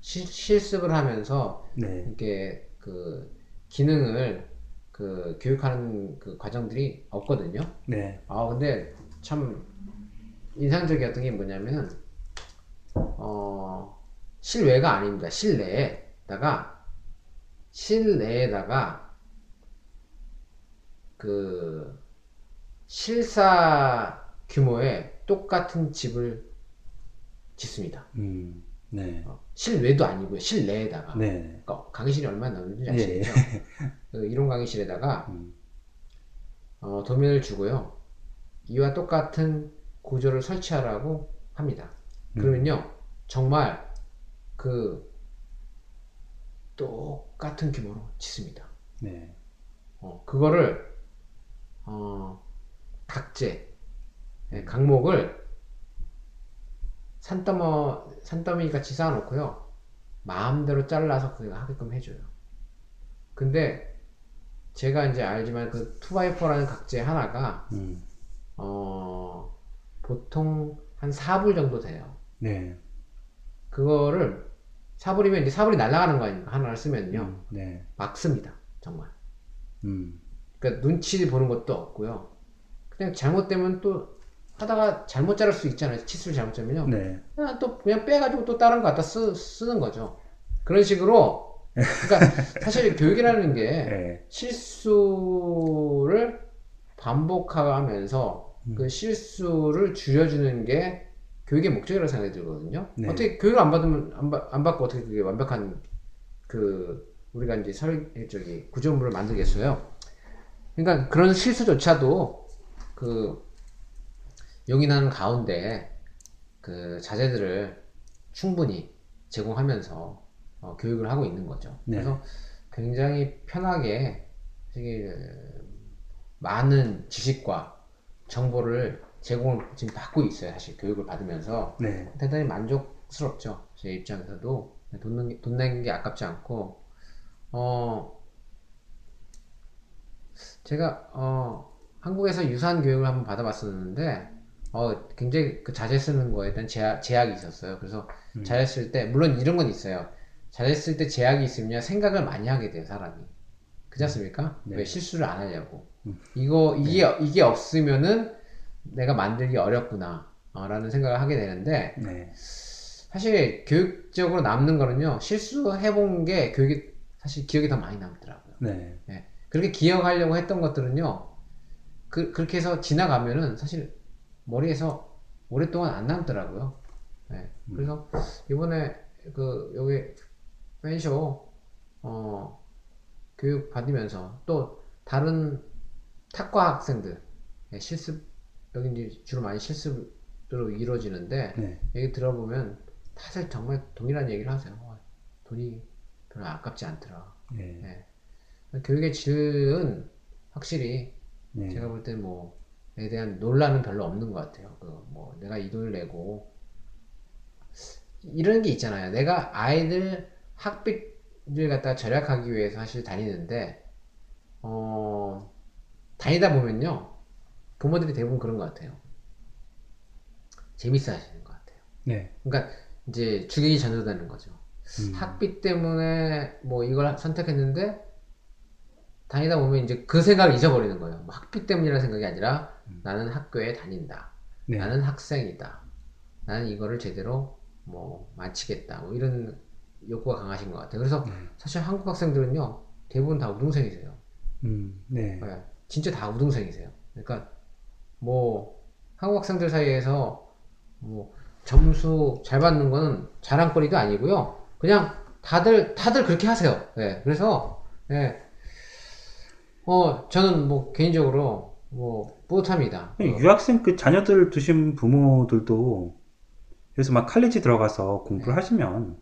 시- 실습을 하면서 네. 이렇게 그 기능을 그 교육하는 그 과정들이 없거든요. 네. 아 근데 참 인상적이었던 게 뭐냐면은 어 실외가 아닙니다. 실내에다가 실내에다가 그 실사 규모의 똑같은 집을 짓습니다. 음. 네. 어, 실외도 아니고요. 실내에다가 네. 그러니까 강의실이 얼마나 넓은지 예, 예. 아시겠죠? 그 이론 강의실에다가 음. 어, 도면을 주고요. 이와 똑같은 구조를 설치하라고 합니다. 그러면요, 정말 그 똑같은 규모로 짓습니다. 네. 어, 그거를 어, 각재, 예, 강목을 산더머 산더미 같이 쌓아놓고요, 마음대로 잘라서 그거 하게끔 해줘요. 근데 제가 이제 알지만 그 2x4라는 각재 하나가 음. 어, 보통 한 4불 정도 돼요. 네. 그거를 4불이면 이제 4불이 날아가는 거 아닙니까? 하나를 쓰면요. 음. 네. 막 씁니다. 정말. 음. 그러니까 눈치 보는 것도 없고요. 그냥 잘못되면 또 하다가 잘못 자를 수 있잖아요. 치수를 잘못 자면요. 네. 그냥 또 그냥 빼가지고 또 다른 거 갖다 쓰, 쓰는 거죠. 그런 식으로. 그러니까 사실 교육이라는 게 네. 실수를 반복하면서 음. 그 실수를 줄여주는 게 교육의 목적이라고 생각이 들거든요. 네. 어떻게 교육을 안 받으면 안, 받- 안 받고 어떻게 그게 완벽한 그 우리가 이제 설 저기 구조물을 만들겠어요. 그러니까 그런 실수조차도 그 용인하는 가운데 그 자재들을 충분히 제공하면서 어, 교육을 하고 있는 거죠. 네. 그래서 굉장히 편하게 되게 많은 지식과 정보를 제공을 지금 받고 있어요. 사실 교육을 받으면서 네. 대단히 만족스럽죠. 제 입장에서도 돈, 돈 내는 게 아깝지 않고 어 제가 어 한국에서 유사한 교육을 한번 받아봤었는데 어, 굉장히 그 자재 쓰는 거에 대한 제약, 제약이 있었어요. 그래서 음. 자재 쓸 때, 물론 이런 건 있어요. 자재 쓸때 제약이 있으면 생각을 많이 하게 돼요, 사람이. 그렇지 않습니까? 네. 왜 실수를 안 하려고. 음. 이거, 이게, 이게 없으면은 내가 만들기 어렵구나. 어, 라는 생각을 하게 되는데, 네. 사실 교육적으로 남는 거는요, 실수해본 게 교육이, 사실 기억이 더 많이 남더라고요. 네. 예. 그렇게 기억하려고 했던 것들은요, 그, 그렇게 해서 지나가면은 사실 머리에서 오랫동안 안 남더라고요. 예. 그래서 이번에 그, 여기 펜쇼, 어, 교육 받으면서 또 다른 탁과 학생들, 예, 실습, 여기 이제 주로 많이 실습으로 이루어지는데, 네. 얘기 들어보면 다들 정말 동일한 얘기를 하세요. 어, 돈이 별로 아깝지 않더라. 네. 교육의 질은 확실히 네. 제가 볼 때는 뭐에 대한 논란은 별로 없는 것 같아요. 그 뭐 내가 이 돈을 내고 이런 게 있잖아요. 내가 아이들 학비를 갖다 절약하기 위해서 사실 다니는데 어 다니다 보면요 부모들이 대부분 그런 것 같아요. 재밌어 하시는 것 같아요. 네. 그러니까 이제 주객이 전도되는 거죠. 음. 학비 때문에 뭐 이걸 선택했는데 다니다 보면 이제 그 생각을 잊어버리는 거예요. 뭐 학비 때문이라는 생각이 아니라 나는 학교에 다닌다. 네. 나는 학생이다. 나는 이거를 제대로 뭐 마치겠다. 뭐 이런 욕구가 강하신 것 같아요. 그래서 네. 사실 한국 학생들은요 대부분 다 우등생이세요. 음. 네. 네, 진짜 다 우등생이세요. 그러니까 뭐 한국 학생들 사이에서 뭐 점수 잘 받는 거는 자랑거리도 아니고요. 그냥 다들 다들 그렇게 하세요. 네, 그래서 네. 어 저는 뭐 개인적으로 뭐 뿌듯합니다. 어, 유학생 그 자녀들 두신 부모들도 그래서 막 칼리지 들어가서 공부를 네. 하시면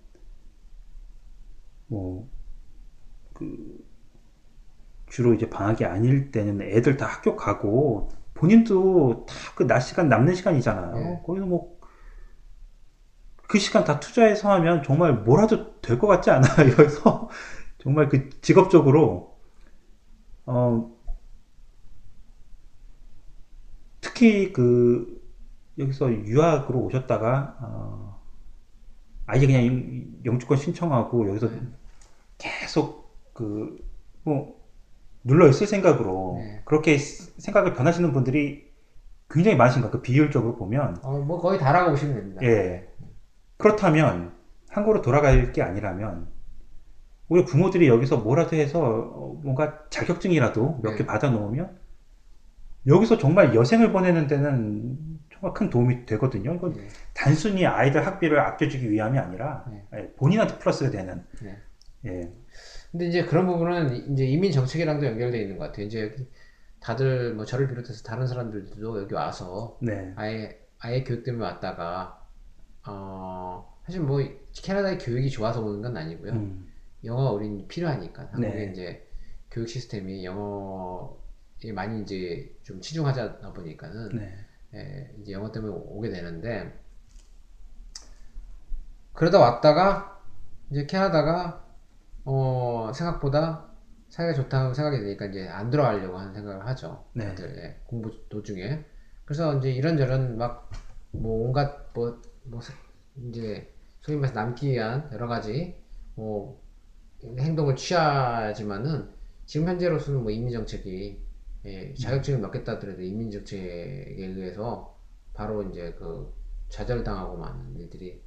뭐 그 주로 이제 방학이 아닐 때는 애들 다 학교 가고 본인도 다 그 낮 시간 남는 시간이잖아요. 네. 거기서 뭐 그 시간 다 투자해서 하면 정말 뭐라도 될 것 같지 않아요. 그래서 정말 그 직업적으로 어 특히 그 여기서 유학으로 오셨다가 어, 아예 그냥 영주권 신청하고 여기서 네. 계속 그 뭐 눌러 있을 생각으로 네. 그렇게 스- 생각을 변하시는 분들이 굉장히 많으신 거예요. 그 비율적으로 보면 어, 뭐 거의 다라고 보시면 됩니다. 예 그렇다면 한국으로 돌아갈 게 아니라면 우리 부모들이 여기서 뭐라도 해서 어, 뭔가 자격증이라도 몇개 네. 받아 놓으면 여기서 정말 여생을 보내는 데는 정말 큰 도움이 되거든요. 이건 네. 단순히 아이들 학비를 아껴주기 위함이 아니라 네. 예, 본인한테 플러스가 되는 네. 예, 근데 이제 그런 부분은 이제 이민 정책이랑도 연결되어 있는 것 같아요. 이제 다들 뭐 저를 비롯해서 다른 사람들도 여기 와서 네, 아예 아예 교육 때문에 왔다가 어 사실 뭐 캐나다의 교육이 좋아서 오는 건 아니고요. 음, 영어가 우린 필요하니까 한국에 네. 이제 교육 시스템이 영어에 많이 이제 좀 치중하다 보니까는 네, 예, 이제 영어 때문에 오게 되는데 그러다 왔다가 이제 캐나다가 어 생각보다 사이가 좋다고 생각이 되니까 이제 안 들어가려고 하는 생각을 하죠. 네. 다들 예, 공부 도중에 그래서 이제 이런저런 막 뭐 온갖 뭐, 뭐 사- 이제 소위 말해서 남기 위한 여러 가지 뭐 행동을 취하지만은 지금 현재로서는 뭐 이민 정책이 예, 자격증을 먹겠다 하더라도 이민 정책에 의해서 바로 이제 그 좌절당하고 많은 일들이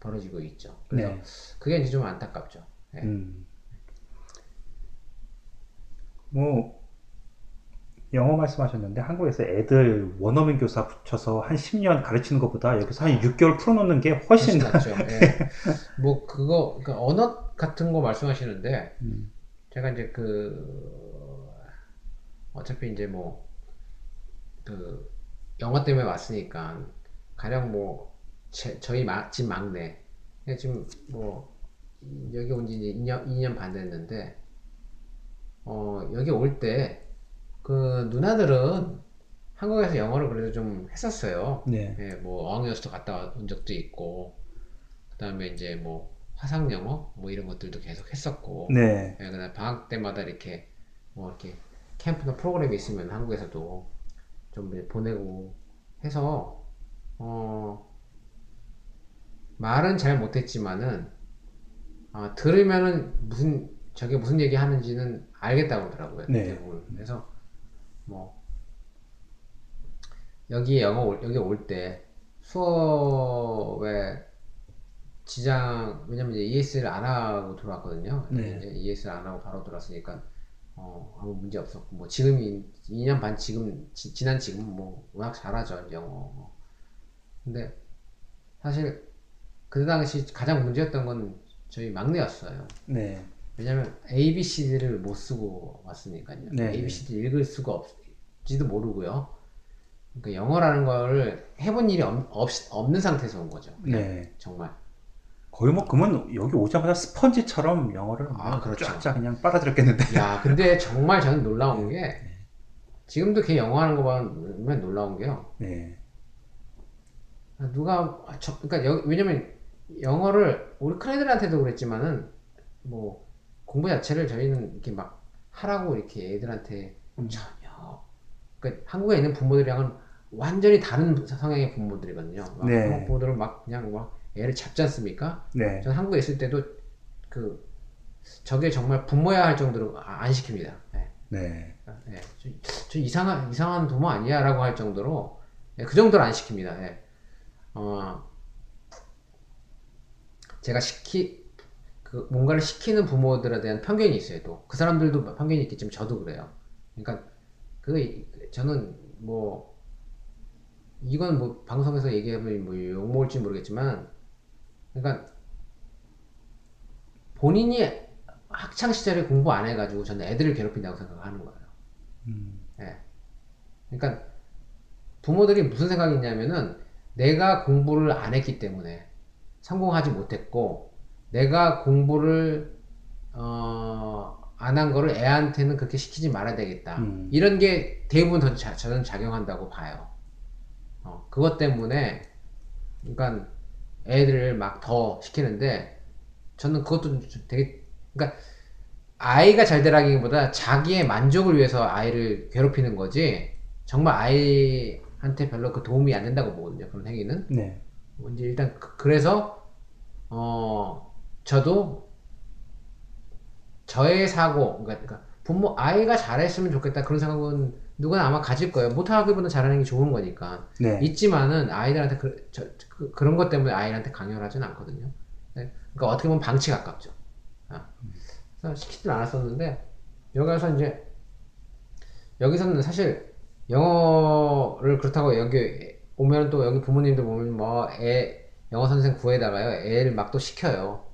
벌어지고 있죠. 그래서 네. 그게 이제 좀 안타깝죠. 예. 음. 뭐 영어 말씀하셨는데 한국에서 애들 원어민 교사 붙여서 한 10년 가르치는 것보다 여기서 한 6개월 풀어놓는 게 훨씬. 낫죠. 예. 뭐 그거 그 언어 같은 거 말씀하시는데 음, 제가 이제 그 어차피 이제 뭐 그 영어 때문에 왔으니까 가령 뭐 제, 저희 마, 집 막내 그냥 지금 뭐 여기 온 지 이제 2년, 2년 반 됐는데 어 여기 올 때 그 누나들은 한국에서 영어를 그래도 좀 했었어요. 네, 예, 뭐 어학연수도 갔다 온 적도 있고 그다음에 이제 뭐 화상 영어 뭐 이런 것들도 계속 했었고 네, 예, 그다음 방학 때마다 이렇게 뭐 이렇게 캠프나 프로그램이 있으면 한국에서도 좀 보내고 해서 어, 말은 잘 못했지만은 어, 들으면은 무슨 저게 무슨 얘기 하는지는 알겠다고 하더라고요. 네. 대부분. 그래서 뭐 여기 영어 올- 여기 올 때 수업에 지장 왜냐면 이제 ES를 안 하고 들어왔거든요. 네. 이제 ES를 안 하고 바로 들어왔으니까 어 아무 문제 없었고 뭐 지금 2년 반 지금 지, 지난 지금 뭐 워낙 잘하죠 영어. 근데 사실 그 당시 가장 문제였던 건 저희 막내였어요. 네. 왜냐면 A, B, C, D를 못 쓰고 왔으니까요. 네. A, B, C, D 읽을 수가 없지도 모르고요. 그러니까 영어라는 거를 해본 일이 없, 없, 없는 상태에서 온 거죠. 네. 정말. 거의 뭐 그러면 여기 오자마자 스펀지처럼 영어를 아, 막 그렇죠. 쫙쫙 그냥 빨아들였겠는데. 야, 근데 정말 저는 놀라운 게 지금도 걔 영어 하는 거 보면 놀라운 게요. 네. 아, 누가 아, 저, 그러니까 여, 왜냐면 영어를 우리 큰애들한테도 그랬지만은 뭐 공부 자체를 저희는 이렇게 막 하라고 이렇게 애들한테 음. 전혀 그러니까 한국에 있는 부모들이랑은 완전히 다른 성향의 부모들이거든요. 막 네. 한국 부모들은 막 그냥 막 애를 잡지 않습니까? 네. 저는 한국에 있을 때도 그 저게 정말 부모야 할 정도로 아- 안 시킵니다. 예. 네. 예, 저, 저 이상한 이상한 부모 아니야라고 할 정도로 예, 그 정도로 안 시킵니다. 예. 어, 제가 시키 그 뭔가를 시키는 부모들에 대한 편견이 있어요. 또 그 사람들도 편견이 있겠지만 저도 그래요. 그러니까 그 저는 뭐 이건 뭐 방송에서 얘기하면 뭐 욕 먹을지 모르겠지만 그러니까 본인이 학창 시절에 공부 안 해가지고 저는 애들을 괴롭힌다고 생각하는 거예요. 음. 예. 그러니까 부모들이 무슨 생각이 있냐면은 내가 공부를 안 했기 때문에 성공하지 못했고 내가 공부를 어, 안 한 거를 애한테는 그렇게 시키지 말아야 되겠다. 음. 이런 게 대부분 더 자, 저는 작용한다고 봐요. 어, 그것 때문에 그러니까 애들을 막 더 시키는데 저는 그것도 좀 되게 그러니까 아이가 잘 되라기보다 자기의 만족을 위해서 아이를 괴롭히는 거지 정말 아이한테 별로 그 도움이 안 된다고 보거든요 그런 행위는 네. 뭐 이제 일단 그, 래서 어 저도 저의 사고 그러니까, 그러니까 부모 아이가 잘했으면 좋겠다 그런 생각은 누구나 아마 가질 거예요 못하기보다 잘하는 게 좋은 거니까 네. 있지만은 아이들한테 그, 저, 그, 그런 것 때문에 아이한테 강요를 하진 않거든요. 네. 그러니까 어떻게 보면 방치 가깝죠. 아. 그래서 시키질 않았었는데 여기 가서 이제 여기서는 사실 영어를 그렇다고 여기 오면 또 여기 부모님들 보면 뭐 애 영어 선생 구해다가요 애를 막 또 시켜요.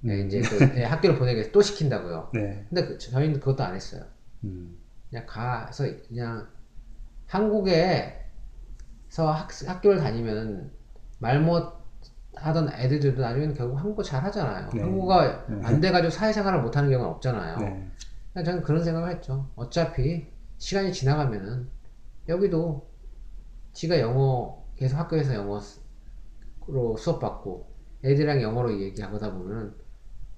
네, 이제 또애 학교를 위해서 또 시킨다고요. 네. 근데 그- 저희는 그것도 안 했어요. 음. 그냥 가서 그냥 한국에서 학, 학교를 다니면 말 못 하던 애들도 나중에는 결국 한국어 잘 하잖아요. 네. 한국어가 네. 안 돼가지고 사회생활을 못하는 경우는 없잖아요. 네. 저는 그런 생각을 했죠. 어차피 시간이 지나가면은 여기도 지가 영어 계속 학교에서 영어로 수업 받고 애들이랑 영어로 얘기하다 보면은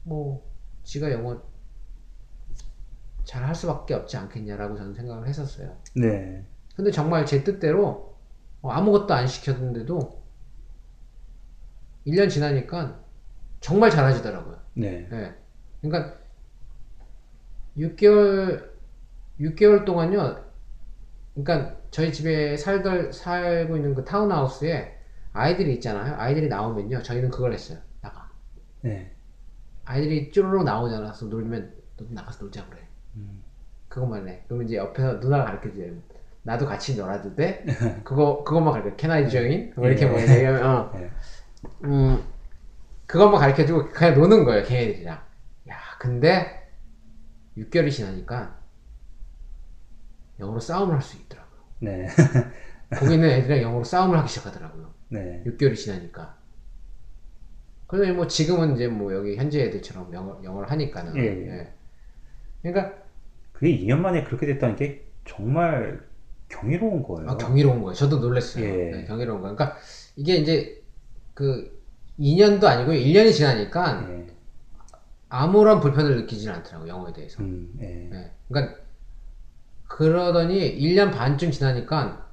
뭐 지가 영어 잘 할 수밖에 없지 않겠냐라고 저는 생각을 했었어요. 네. 근데 정말 제 뜻대로 어, 아무것도 안 시켰는데도 1년 지나니까 정말 잘하시더라고요. 네. 예. 그러니까 6개월 6개월 동안요. 그러니까 저희 집에 살들 살고 있는 그 타운하우스에 아이들이 있잖아요. 아이들이 나오면요. 저희는 그걸 했어요. 나가. 네. 아이들이 쭈루룩 나오잖아. 그래서 놀면 너도 나가서 놀자 그래. 음. 그것만 해. 그러면 이제 옆에서 누나가 가르쳐 줘요. 나도 같이 놀아도 돼? 그거 그것만 가르쳐. Can I join? 뭐 이렇게 예. 뭐 얘기하면 어. 네. 음, 그것만 가르쳐 주고 그냥 노는 거예요. 걔네들이랑. 야, 근데 6개월이 지나니까 영어로 싸움을 할 수 있더라고요. 네. 거기 있는 애들이랑 영어로 싸움을 하기 시작하더라고요. 네. 6개월이 지나니까. 그런데 뭐 지금은 이제 뭐 여기 현지 애들처럼 영어, 영어를 하니까는. 예, 예. 예. 그러니까 그게 2년 만에 그렇게 됐다는 게 정말 경이로운 거예요. 막 경이로운 거예요. 저도 놀랐어요. 예. 네, 경이로운 거. 그러니까 이게 이제 그 2년도 아니고 1년이 지나니까 네. 아무런 불편을 느끼지는 않더라고요. 영어에 대해서. 음, 네. 네. 그러니까 그러더니 1년 반쯤 지나니까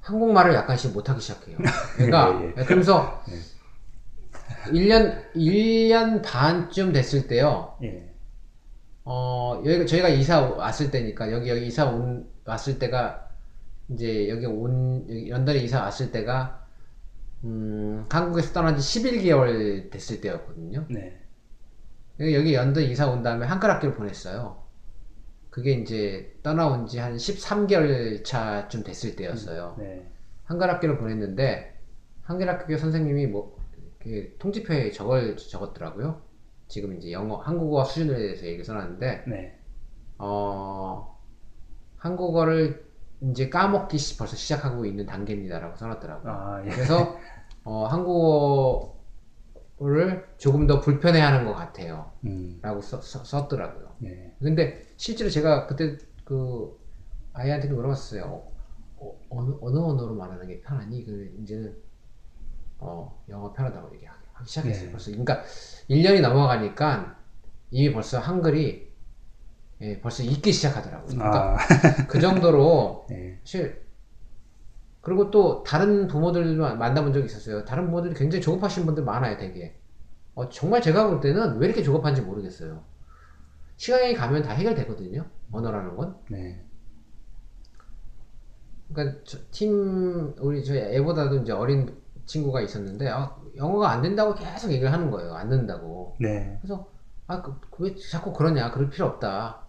한국말을 약간씩 못하기 시작해요. 그러니까 예, 예. 그러면서 예. 1년 1년 반쯤 됐을 때요. 예. 어, 여기 저희가 이사 왔을 때니까 여기 여기 이사 온 왔을 때가 이제 여기 온 여기 런던에 이사 왔을 때가 음, 한국에서 떠난 지 11개월 됐을 때였거든요. 네. 여기 런던 이사 온 다음에 한글 학교를 보냈어요. 그게 이제 떠나온 지 한 13개월 차쯤 됐을 때였어요. 네. 한글 학교를 보냈는데 한글 학교 선생님이 뭐 통지표에 저걸 적었더라고요. 지금 이제 영어 한국어 수준에 대해서 얘기를 써놨는데 네. 어 한국어를 이제 까먹기 시- 벌써 시작하고 있는 단계입니다라고 써놨더라고요. 아, 예. 그래서 어, 한국어를 조금 더 불편해 하는 것 같아요. 음. 라고 써, 써- 썼더라고요. 네. 근데 실제로 제가 그때 그 아이한테도 물어봤어요. 어, 어느, 어느 언어로 말하는 게 편하니? 그 이제는 어, 영어 편하다고 얘기하기 하기 시작했어요. 네. 벌써. 그러니까 1년이 넘어가니까 이미 벌써 한글이 예, 벌써 읽기 시작하더라고요. 그러니까 아, 그 정도로 네. 사실 그리고 또 다른 부모들도 만나본 적이 있었어요. 다른 부모들이 굉장히 조급하신 분들 많아요, 되게. 어, 정말 제가 볼 때는 왜 이렇게 조급한지 모르겠어요. 시간이 가면 다 해결되거든요. 언어라는 건. 네. 그러니까 저- 팀 우리 저희 애보다도 이제 어린 친구가 있었는데 아, 영어가 안 된다고 계속 얘기를 하는 거예요. 안 된다고. 네. 그래서 아, 그, 왜 자꾸 그러냐? 그럴 필요 없다.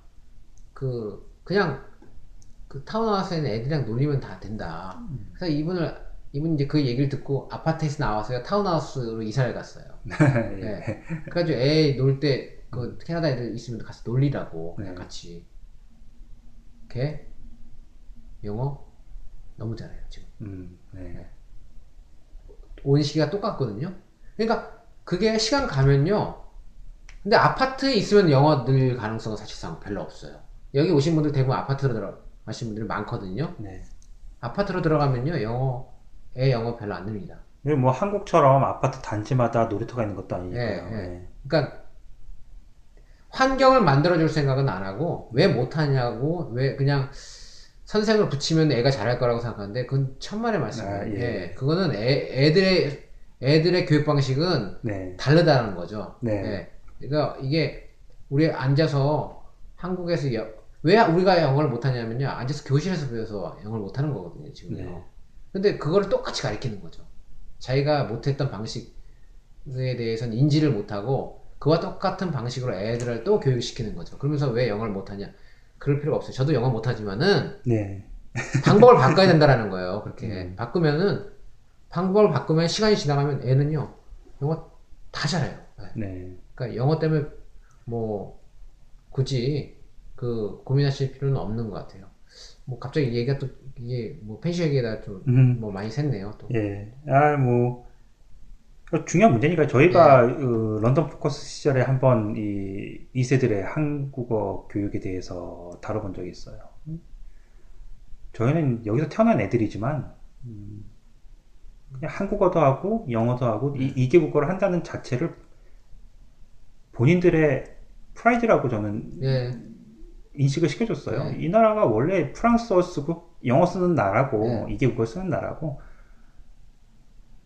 그 그냥 그 타운하우스에 있는 애들이랑 놀리면 다 된다. 그래서 이분을 이분 이제 그 얘기를 듣고 아파트에서 나와서요 타운하우스로 이사를 갔어요. 예. 네. 그래가지고 애 놀 때 그 캐나다 애들 있으면 가서 놀리라고 그냥 네. 같이. 걔 영어 너무 잘해요 지금. 음. 네. 온 시기가 똑같거든요. 그러니까 그게 시간 가면요. 근데 아파트에 있으면 영어 늘 가능성은 사실상 별로 없어요. 여기 오신 분들 대부분 아파트로 들어가신 분들이 많거든요. 네. 아파트로 들어가면요 영어 애 영어 별로 안 늡니다. 이게 뭐 한국처럼 아파트 단지마다 놀이터가 있는 것도 아니니까요. 예, 예. 네. 그러니까 환경을 만들어줄 생각은 안 하고 왜 못하냐고 왜 그냥 선생을 붙이면 애가 잘할 거라고 생각하는데 그건 천만의 말씀이에요. 아, 예. 예, 그거는 애, 애들의 애들의 교육 방식은 네. 다르다는 거죠. 네. 예. 그러니까 이게 우리 앉아서 한국에서 여- 왜 우리가 영어를 못하냐면요. 앉아서 교실에서 배워서 영어를 못하는 거거든요. 지금요. 네. 근데 그거를 똑같이 가르치는 거죠. 자기가 못했던 방식에 대해서는 인지를 못하고 그와 똑같은 방식으로 애들을 또 교육시키는 거죠. 그러면서 왜 영어를 못하냐? 그럴 필요가 없어요. 저도 영어 못하지만은 네. 방법을 바꿔야 된다라는 거예요. 그렇게 음. 바꾸면은 방법을 바꾸면 시간이 지나가면 애는요 영어 다 잘해요. 네. 네. 그러니까 영어 때문에 뭐 굳이 그 고민하실 필요는 없는 것 같아요. 뭐 갑자기 얘기가 또 이게 뭐 펜시 얘기에다 좀뭐 음. 많이 샜네요. 또. 예. 아, 뭐, 그 중요한 문제니까 저희가 네. 그 런던 포커스 시절에 한번 이 2세들의 한국어 교육에 대해서 다뤄본 적이 있어요. 저희는 여기서 태어난 애들이지만, 음, 그냥 한국어도 하고 영어도 하고 이, 이개 국어를 한다는 자체를 본인들의 프라이드라고 저는 예, 인식을 시켜줬어요. 네. 이 나라가 원래 프랑스어 쓰고 영어 쓰는 나라고 네. 이개 국어 쓰는 나라고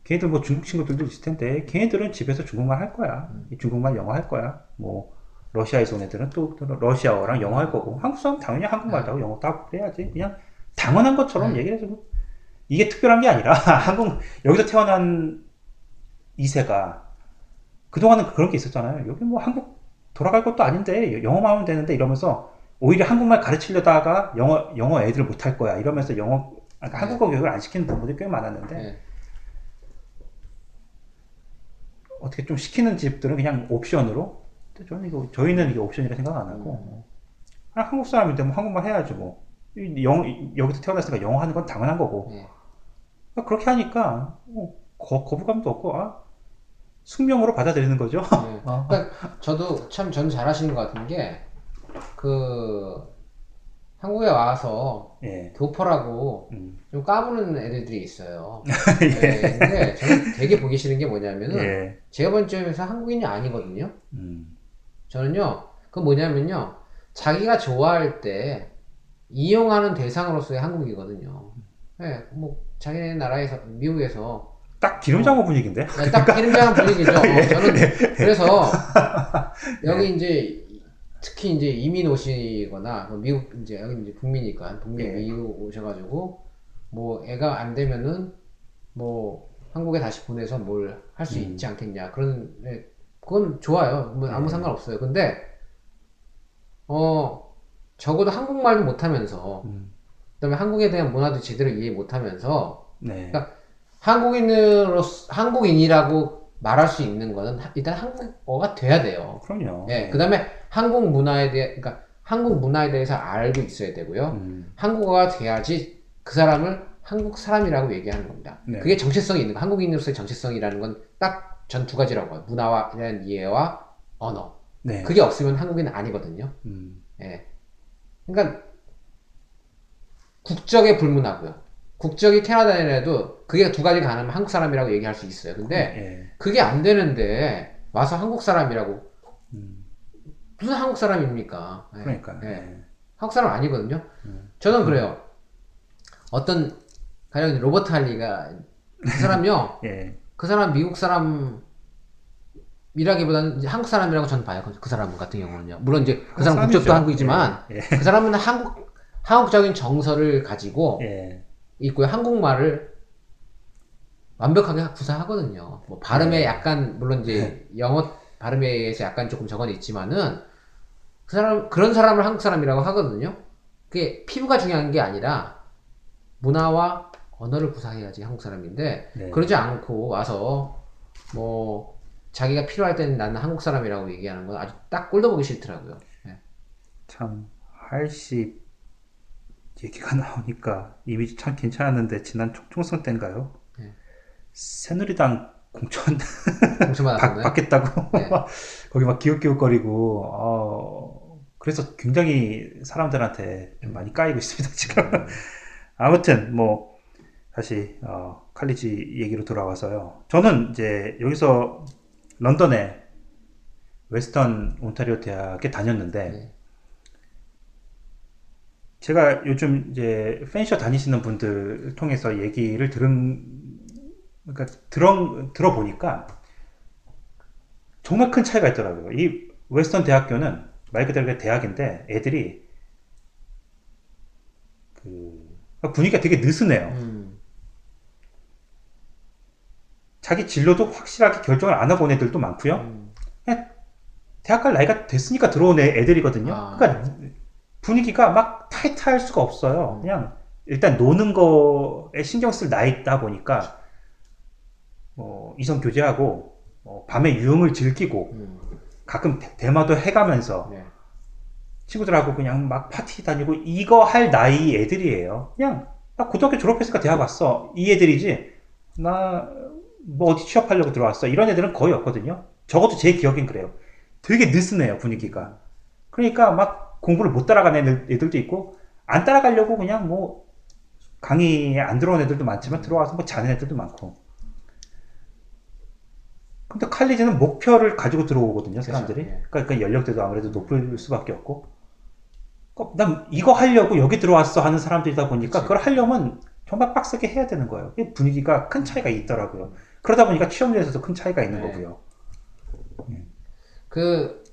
걔네들 뭐 중국 친구들도 있을 텐데 걔네들은 집에서 중국말 할 거야. 음. 이 중국말 영어 할 거야. 뭐 러시아에서 온 애들은 또, 또 러시아어랑 영어 할 거고 한국 사람 당연히 한국말도 하고 영어도 하고 그래야지. 그냥 당연한 것처럼 네. 얘기를 해주고 이게 특별한 게 아니라 한국 여기서 태어난 2세가 그동안은 그런 게 있었잖아요. 여기 뭐 한국 돌아갈 것도 아닌데 영어만 하면 되는데 이러면서 오히려 한국말 가르치려다가 영어 영어 애들 못 할 거야 이러면서 영어 그러니까 네. 한국어 교육을 안 시키는 부모들이 꽤 많았는데 예. 어떻게 좀 시키는 집들은 그냥 옵션으로 저는 이거 저희는 이게 옵션이라 생각 안 하고 아, 한국 사람인데 뭐 한국말 해야지 뭐이 영, 여기서 태어났으니까 영어 하는 건 당연한 거고 예. 아, 그렇게 하니까 뭐 거, 거부감도 없고 아, 숙명으로 받아들이는 거죠. 예. 어. 그러니까 저도 참 저는 잘하시는 것 같은 게 그 한국에 와서 예. 교포라고 음. 좀 까부는 애들이 있어요. 예. 예, 근데 저는 되게 보기 싫은 게 뭐냐면은 예. 제가 본 점에서 한국인이 아니거든요. 음. 저는요, 그 뭐냐면요, 자기가 좋아할 때 이용하는 대상으로서의 한국이거든요. 예, 뭐 자기네 나라에서 미국에서 딱 기름 장어 분위기인데? 네, 딱 기름장한 분위기죠. 어, 저는 그래서 여기 이제 특히 이제 이민 오시거나 뭐 미국 이제 여기 이제 북미니까 북미 예. 미국 오셔가지고 뭐 애가 안 되면은 뭐 한국에 다시 보내서 뭘 할수 있지 않겠냐 그런 예, 그건 좋아요. 뭐 아무 예. 상관없어요. 근데 어 적어도 한국말도 못하면서 음, 그다음에 한국에 대한 문화도 제대로 이해 못하면서 네. 그러니까 한국인으로 한국인이라고 말할 수 있는 거는 하- 일단 한국어가 돼야 돼요. 그럼요. 예. 그 다음에 한국 문화에 대해 그러니까 한국 문화에 대해서 알고 있어야 되고요. 음, 한국어가 돼야지 그 사람을 한국 사람이라고 얘기하는 겁니다. 네. 그게 정체성이 있는 거. 한국인으로서의 정체성이라는 건 딱 전 두 가지라고 해요. 문화에 대한 이해와 언어. 네. 그게 없으면 한국인은 아니거든요. 음, 예. 그러니까 국적에 불문하고요. 국적이 캐나다인이라도 그게 두 가지 가능하면 한국 사람이라고 얘기할 수 있어요. 근데 예. 그게 안 되는데 와서 한국 사람이라고 음, 무슨 한국 사람입니까? 예. 그러니까. 예. 예. 한국 사람 아니거든요. 음. 저는 그래요. 어떤 가령 로버트 할리가 그 사람요. 예. 그 사람 미국 사람이라기보다는 한국 사람이라고 저는 봐요. 그, 그 사람 같은 경우는요. 물론 이제 그 사람. 국적도 한국이지만 예. 그 사람은 한국 한국적인 정서를 가지고 예. 있고요. 한국말을 완벽하게 구사하거든요. 뭐 발음에 네. 약간 물론 이제 영어 발음에 의해서 약간 조금 저건 있지만은 그 사람 그런 사람을 한국 사람이라고 하거든요. 그게 피부가 중요한 게 아니라 문화와 언어를 구사해야지 한국 사람인데 네. 그러지 않고 와서 뭐 자기가 필요할 때는 나는 한국 사람이라고 얘기하는 건 아주 딱 꼴도 보기 싫더라고요. 예. 참 할시 얘기가 나오니까 이미지 참 괜찮았는데 지난 총- 총선 때인가요? 네. 새누리당 공천 받? 받겠다고 네. 거기 막 기웃기웃거리고 어, 그래서 굉장히 사람들한테 좀 많이 까이고 있습니다 지금 아무튼 뭐 다시 어, 칼리지 얘기로 돌아와서요 저는 이제 여기서 런던에 웨스턴 온타리오 대학에 다녔는데 네. 제가 요즘 이제 Fanshawe 다니시는 분들 통해서 얘기를 들은 그러니까 들어 들어보니까 정말 큰 차이가 있더라고요. 이 웨스턴 대학교는 말 그대로 대학인데 애들이 그 분위기가 되게 느슨해요. 음, 자기 진로도 확실하게 결정을 안 하고 온 애들도 많고요. 음, 대학 갈 나이가 됐으니까 들어온 애- 애들이거든요. 아. 그러니까 분위기가 막 타이트할 수가 없어요. 그냥 일단 노는 거에 신경 쓸 나이다 보니까 뭐 이성 교제하고 뭐 밤에 유흥을 즐기고 음, 가끔 대- 대마도 해가면서 네. 친구들하고 그냥 막 파티 다니고 이거 할 나이 애들이에요. 그냥 나 고등학교 졸업했으니까 대학 왔어. 이 애들이지. 나 뭐 어디 취업하려고 들어왔어. 이런 애들은 거의 없거든요. 적어도 제 기억엔 그래요. 되게 느슨해요 분위기가. 그러니까 막 공부를 못 따라가는 애들, 애들 도 있고 안 따라가려고 그냥 뭐 강의에 안 들어온 애들도 많지만 들어와서 뭐 자는 애들도 많고. 근데 칼리지는 목표를 가지고 들어오거든요 사람들이. 그렇죠. 예. 그러니까 연령대도 아무래도 높을 수밖에 없고. 어, 난 이거 하려고 여기 들어왔어 하는 사람들이다 보니까 그치. 그걸 하려면 정말 빡세게 해야 되는 거예요. 이 분위기가 큰 차이가 있더라고요. 그러다 보니까 취업률에서도 큰 차이가 있는 네. 거고요. 그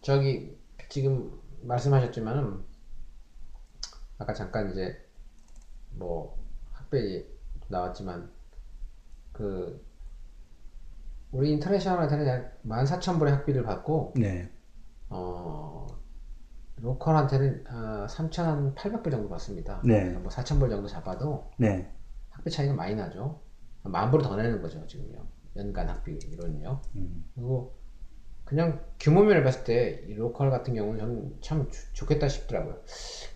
저기 지금 말씀하셨지만은 아까 잠깐 이제 뭐 학비 나왔지만 그 우리 인터내셔널 한테는 약 14,000불의 학비를 받고 네. 어 로컬한테는 아, 3,800불 정도 받습니다. 네. 뭐 4,000불 정도 잡아도 네. 학비 학비 차이가 많이 나죠. 만 불을 더 내는 거죠 지금요. 연간 학비로는요. 음. 그리고 그냥 규모면을 봤을 때 이 로컬 같은 경우는 저는 참 좋- 좋겠다 싶더라고요.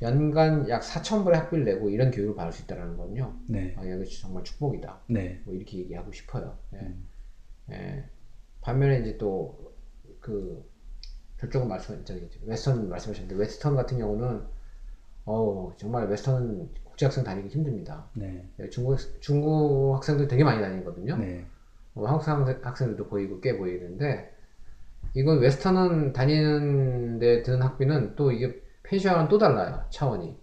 연간 약 4,000불의 학비를 내고 이런 교육을 받을 수 있다는 건요. 네. 아, 이거 정말 축복이다. 네. 뭐 이렇게 얘기하고 싶어요. 예. 음. 예. 반면에 이제 또 그 저쪽은 말씀 저기 웨스턴 말씀하셨는데 웨스턴 같은 경우는 어 정말 웨스턴은 국제 학생 다니기 힘듭니다. 네. 예, 중국 중국 학생들 되게 많이 다니거든요. 네. 뭐 한국 학생- 학생들도 보이고 꽤 보이는데 이건 웨스턴은 다니는 데 드는 학비는 또 이게 Fanshawe는 또 달라요 차원이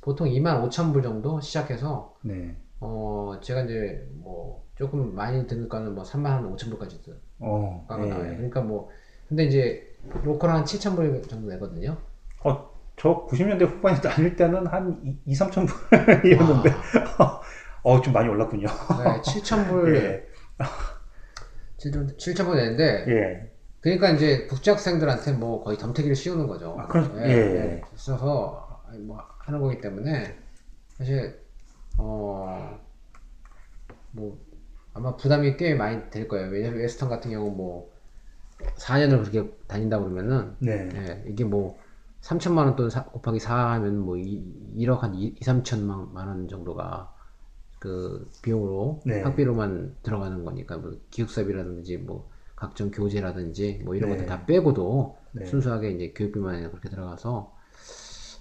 보통 2만 5천 불 정도 시작해서 네. 어 제가 이제 뭐 조금 많이 드는 거는 뭐 3만 5천 불까지 도 어, 나와요. 네. 그러니까 뭐 근데 이제 로컬 한 7천 불 정도 내거든요. 어, 저 90년대 후반에 다닐 때는 한 2, 3천 불이었는데, 어, 좀 많이 올랐군요. 네, 7천 불 예, 7천 7천 불 내는데 예, 그러니까 이제 국제학생들한테 뭐 거의 덤태기를 씌우는 거죠. 아, 그럼- 예, 예. 예. 있어서 뭐 하는 거기 때문에 사실 어 뭐 아마 부담이 꽤 많이 될 거예요. 왜냐면 웨스턴 같은 경우 뭐 4년을 그렇게 다닌다 그러면은 네, 예, 이게 뭐 3천만 원 돈 곱하기 4 하면 뭐 2, 억한 2, 3천만 원 정도가 그 비용으로 네. 학비로만 들어가는 거니까 뭐 기숙사비라든지 뭐 각종 교재라든지 뭐 이런 네. 것들 다 빼고도 네. 순수하게 이제 교육비만 그렇게 들어가서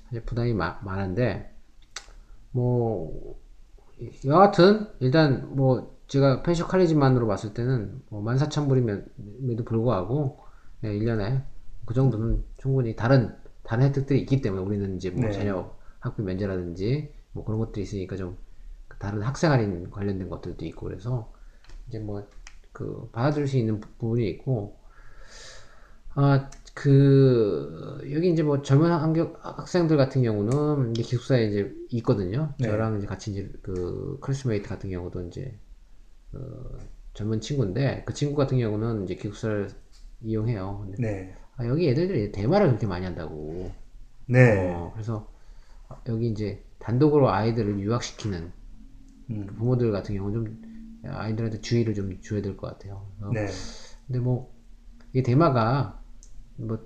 사실 부담이 마- 많은데 뭐 여하튼 일단 뭐 제가 펜셔 칼리지만으로 봤을 때는 뭐 14,000불임에도 불구하고 예, 1년에 그 정도는 충분히 다른 다른 혜택들이 있기 때문에 우리는 이제 뭐 네. 자녀 학비 면제라든지 뭐 그런 것들이 있으니까 좀 다른 학생 할인 관련된 것들도 있고 그래서 이제 뭐 그 받아들일 수 있는 부- 부분이 있고 아 그 여기 이제 뭐 젊은 학교, 학생들 같은 경우는 이제 기숙사에 이제 있거든요. 네. 저랑 이제 같이 이제 그 classmate 같은 경우도 이제 그 젊은 친구인데 그 친구 같은 경우는 이제 기숙사를 이용해요. 네, 아, 여기 애들이 대화를 그렇게 많이 한다고. 네, 어, 그래서 여기 이제 단독으로 아이들을 유학시키는 음, 부모들 같은 경우는 좀 아이들한테 주의를 좀 줘야 될 것 같아요. 그래서 네, 근데 뭐 이게 대마가 뭐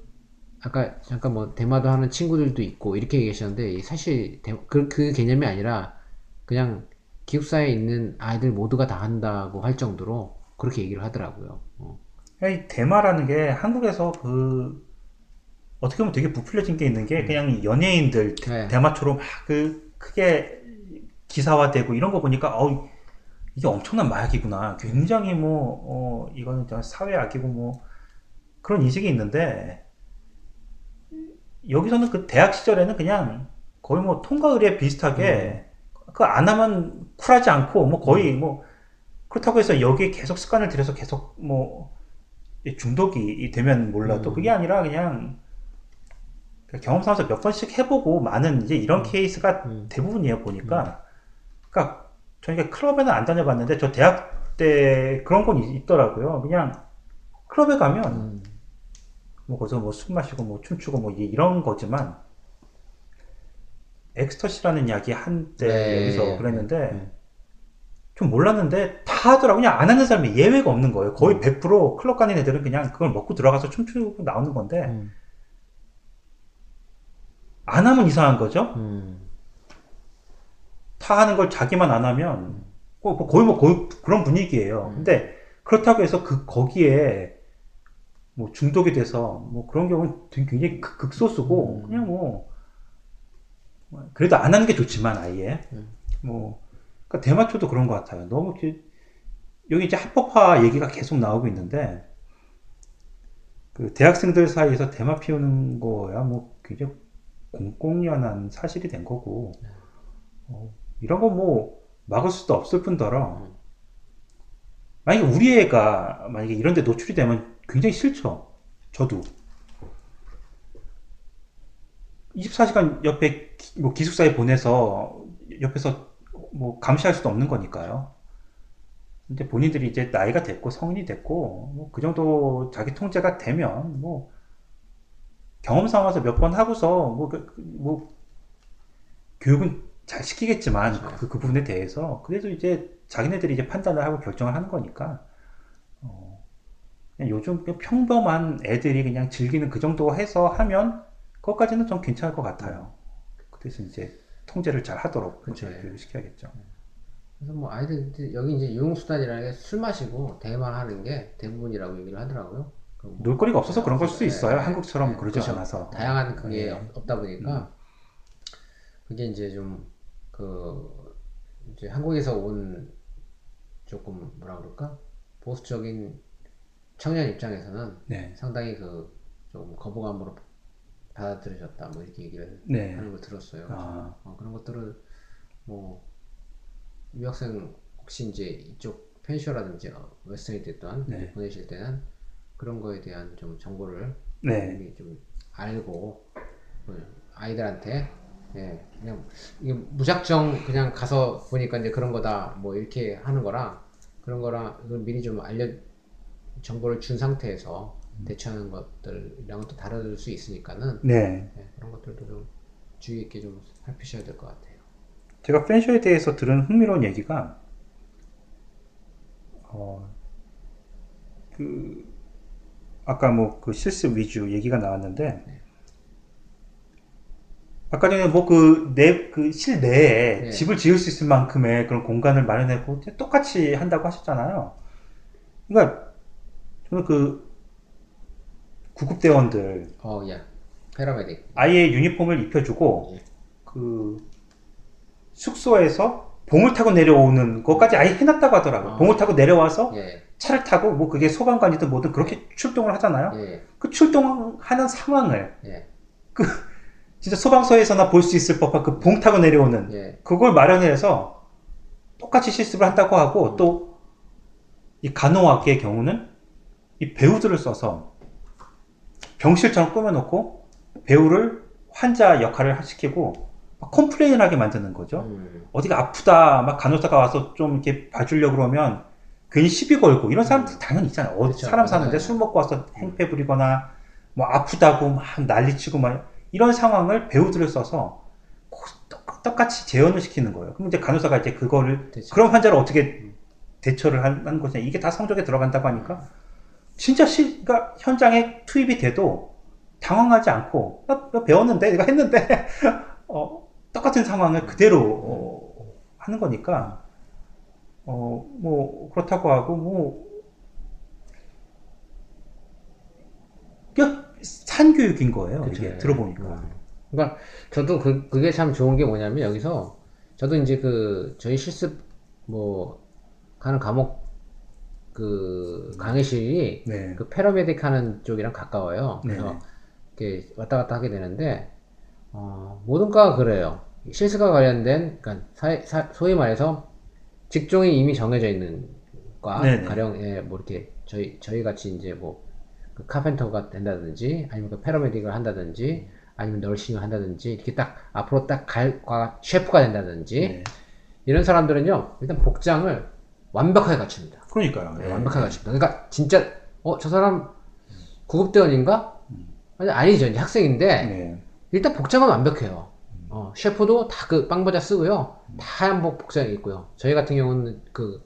아까 잠깐 뭐 대마도 하는 친구들도 있고 이렇게 얘기하셨는데 이 사실 대- 그, 그 개념이 아니라 그냥 기숙사에 있는 아이들 모두가 다 한다고 할 정도로 그렇게 얘기를 하더라고요. 어. 이 대마라는 게 한국에서 그 어떻게 보면 되게 부풀려진 게 있는 게 그냥 연예인들 대- 네. 대마초로 막 그 크게 기사화되고 이런 거 보니까 어 이게 엄청난 마약이구나. 굉장히 뭐 어, 이거는 저 사회악이고 뭐 그런 인식이 있는데 여기서는 그 대학 시절에는 그냥 거의 뭐 통과 의례 비슷하게 그안 하면 쿨하지 않고 뭐 거의 뭐 그렇다고 해서 여기에 계속 습관을 들여서 계속 뭐 중독이 되면 몰라도 음. 그게 아니라 그냥 경험 삼아서 몇 번씩 해보고 많은 이제 이런 케이스가 음. 대부분이에요 보니까 그러니까 저희가 클럽에는 안 다녀봤는데 저 대학 때 그런 건 있- 있더라고요 그냥 클럽에 가면 음. 뭐 거기서 뭐 술 마시고 뭐 춤추고 뭐 이- 이런 거지만 엑스터시라는 약이 한때 네. 여기서 그랬는데 네. 좀 몰랐는데 다 하더라고 그냥 안 하는 사람이 예외가 없는 거예요 음. 거의 100% 클럽 가는 애들은 그냥 그걸 먹고 들어가서 춤추고 나오는 건데 음. 안 하면 이상한 거죠 음. 다 하는 걸 자기만 안 하면 뭐- 뭐 거의 뭐 거의 그런 분위기예요. 음. 근데 그렇다고 해서 그 거기에 뭐 중독이 돼서 뭐 그런 경우는 굉장히 극- 극소수고 음. 그냥 뭐 그래도 안 하는 게 좋지만 아예 음. 뭐 그러니까 대마초도 그런 것 같아요. 너무 여기 이제 합법화 얘기가 계속 나오고 있는데 그 대학생들 사이에서 대마 피우는 거야 뭐 굉장히 공공연한 사실이 된 거고 어, 이런 거 뭐 막을 수도 없을 뿐더러. 음. 만약에 우리 애가 만약에 이런 데 노출이 되면 굉장히 싫죠. 저도. 24시간 옆에 기, 뭐 기숙사에 보내서 옆에서 뭐 감시할 수도 없는 거니까요. 근데 본인들이 이제 나이가 됐고 성인이 됐고 뭐 그 정도 자기 통제가 되면 뭐 경험 삼아서 몇 번 하고서 뭐, 그- 그- 뭐 교육은 잘 시키겠지만 그, 그 부분에 대해서 그래도 이제 자기네들이 이제 판단을 하고 결정을 하는 거니까 어, 그냥 요즘 그냥 평범한 애들이 그냥 즐기는 그 정도 해서 하면 그것까지는 좀 괜찮을 것 같아요. 그 대신 이제 통제를 잘 하도록 그쵸. 이제 교육을 시켜야겠죠. 그래서 뭐 아이들 여기 이제 유흥 수단이라는 게 술 마시고 대마하는 게 대부분이라고 얘기를 하더라고요. 그뭐 놀거리가 없어서 그런 걸 수도 네, 있어요. 네, 한국처럼 네, 그러지 그렇죠. 않아서. 다양한 그게 네. 없- 없다 보니까 그게 이제 좀 그 이제 한국에서 온 조금 뭐라 그럴까 보수적인 청년 입장에서는 네. 상당히 그좀 거부감으로 받아들여졌다 뭐 이렇게 얘기를 네. 하는 걸 들었어요. 아. 어, 그런 것들은 뭐 유학생 혹시 이제 이쪽 펜셔라든지 어, 웨스턴이 됐던 네. 보내실 때는 그런 거에 대한 좀 정보를 네. 좀 알고 어, 아이들한테 예, 그냥 이게 무작정 그냥 가서 보니까 이제 그런 거다 뭐 이렇게 하는 거랑 그런 이걸 미리 좀 알려 정보를 준 상태에서 대처하는 것들이랑은 또 다를 수 있으니까는 네. 예, 그런 것들도 좀 주의 있게 좀 살피셔야 될 것 같아요. 제가 펜셔에 대해서 들은 흥미로운 얘기가 어, 그 아까 뭐 그 실습 위주 얘기가 나왔는데 아까 전에 뭐 그 내 그 실내에 네. 집을 지을 수 있을 만큼의 그런 공간을 마련하고 똑같이 한다고 하셨잖아요. 그러니까 저는 그 구급대원들 어, 야, 패러메딕. 아예 유니폼을 입혀주고 예. 그 숙소에서 봉을 타고 내려오는 것까지 아예 해놨다고 하더라고요. 아. 봉을 타고 내려와서 예, 차를 타고 뭐 그게 소방관이든 뭐든 그렇게 출동을 하잖아요. 예, 그 출동하는 상황을 예, 진짜 소방서에서나 볼 수 있을 법한 그 봉 타고 내려오는 예, 그걸 마련해서 똑같이 실습을 한다고 하고 또이 간호학의 경우는 이 배우들을 써서 병실처럼 꾸며놓고 배우를 환자 역할을 시키고 막 컴플레인을 하게 만드는 거죠. 음, 어디가 아프다 막 간호사가 와서 좀 이렇게 봐주려고 그러면 괜히 시비 걸고 이런 사람들 당연히 있잖아요. 그쵸. 사람 사는데 네. 술 먹고 와서 행패 부리거나 뭐 아프다고 막 난리치고 막 이런 상황을 배우들을 써서 똑- 똑같이 재현을 시키는 거예요. 그럼 이제 간호사가 이제 그거를 대체. 그런 환자를 어떻게 대처를 한- 하는 거냐 이게 다 성적에 들어간다고 하니까 진짜 시, 그러니까 현장에 투입이 돼도 당황하지 않고 나, 나 배웠는데 내가 했는데 어, 똑같은 상황을 그대로 어, 하는 거니까 어 뭐 그렇다고 하고 뭐 그냥 산교육인 거예요 그쵸. 이게 예. 들어보니까 음. 그러니까 저도 그, 그게 참 좋은 게 뭐냐면 여기서 저도 이제 그 저희 실습 뭐 가는 과목 그 강의실이 네. 그 패러메딕 하는 쪽이랑 가까워요. 그래서 네. 이렇게 왔다 갔다 하게 되는데 어, 모든 과가 그래요. 실습과 관련된 그러니까 사- 사- 소위 말해서 직종이 이미 정해져 있는 과 네네. 가령 예, 뭐 이렇게 저희 저희 같이 이제 뭐 그 카펜터가 된다든지 아니면 그 패러메딕을 한다든지 아니면 널싱을 한다든지 이렇게 딱 앞으로 딱 갈과 셰프가 된다든지 네. 이런 사람들은요 일단 복장을 완벽하게 갖춥니다. 그러니까요 네, 네. 완벽하게 갖춥니다. 그러니까 진짜 어 저 사람 구급대원인가? 아니 아니죠 이제 학생인데 네. 일단 복장은 완벽해요. 어, 셰프도 다 그 빵모자 쓰고요. 다 하얀 복 복장이 있고요. 저희 같은 경우는 그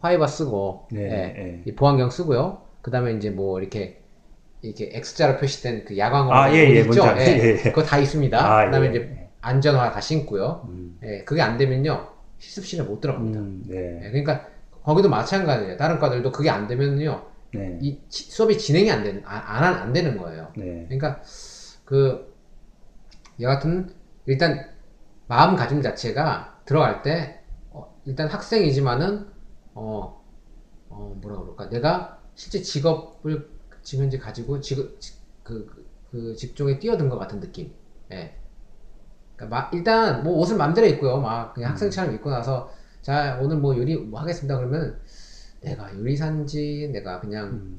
화이바 쓰고 네, 예, 네. 이 보안경 쓰고요. 그 다음에 이제 뭐 이렇게 이렇게 X자로 표시된 그 야광으로 아, 예, 예, 있죠? 알아요. 예, 예. 그거 다 있습니다. 아, 그 다음에 예. 이제 안전화 다 신고요. 음, 예, 그게 안 되면요 실습실에 못 들어갑니다. 음, 네. 예, 그러니까 거기도 마찬가지예요. 다른 과들도 그게 안 되면요 네. 이 지- 수업이 진행이 안 되는 안, 안, 안 되는 거예요. 네. 그러니까 그 여하튼 일단 마음가짐 자체가 들어갈 때 어, 일단 학생이지만은 어, 어 뭐라 그럴까 내가 실제 직업을 지금 현재 가지고 직업 지- 그, 그, 그 직종에 뛰어든 것 같은 느낌. 예. 그러니까 막 일단 뭐 옷을 맘대로 입고요. 막 그냥 학생처럼 입고 나서 자 오늘 뭐 요리 뭐 하겠습니다 그러면 내가 요리사인지 내가 그냥 음,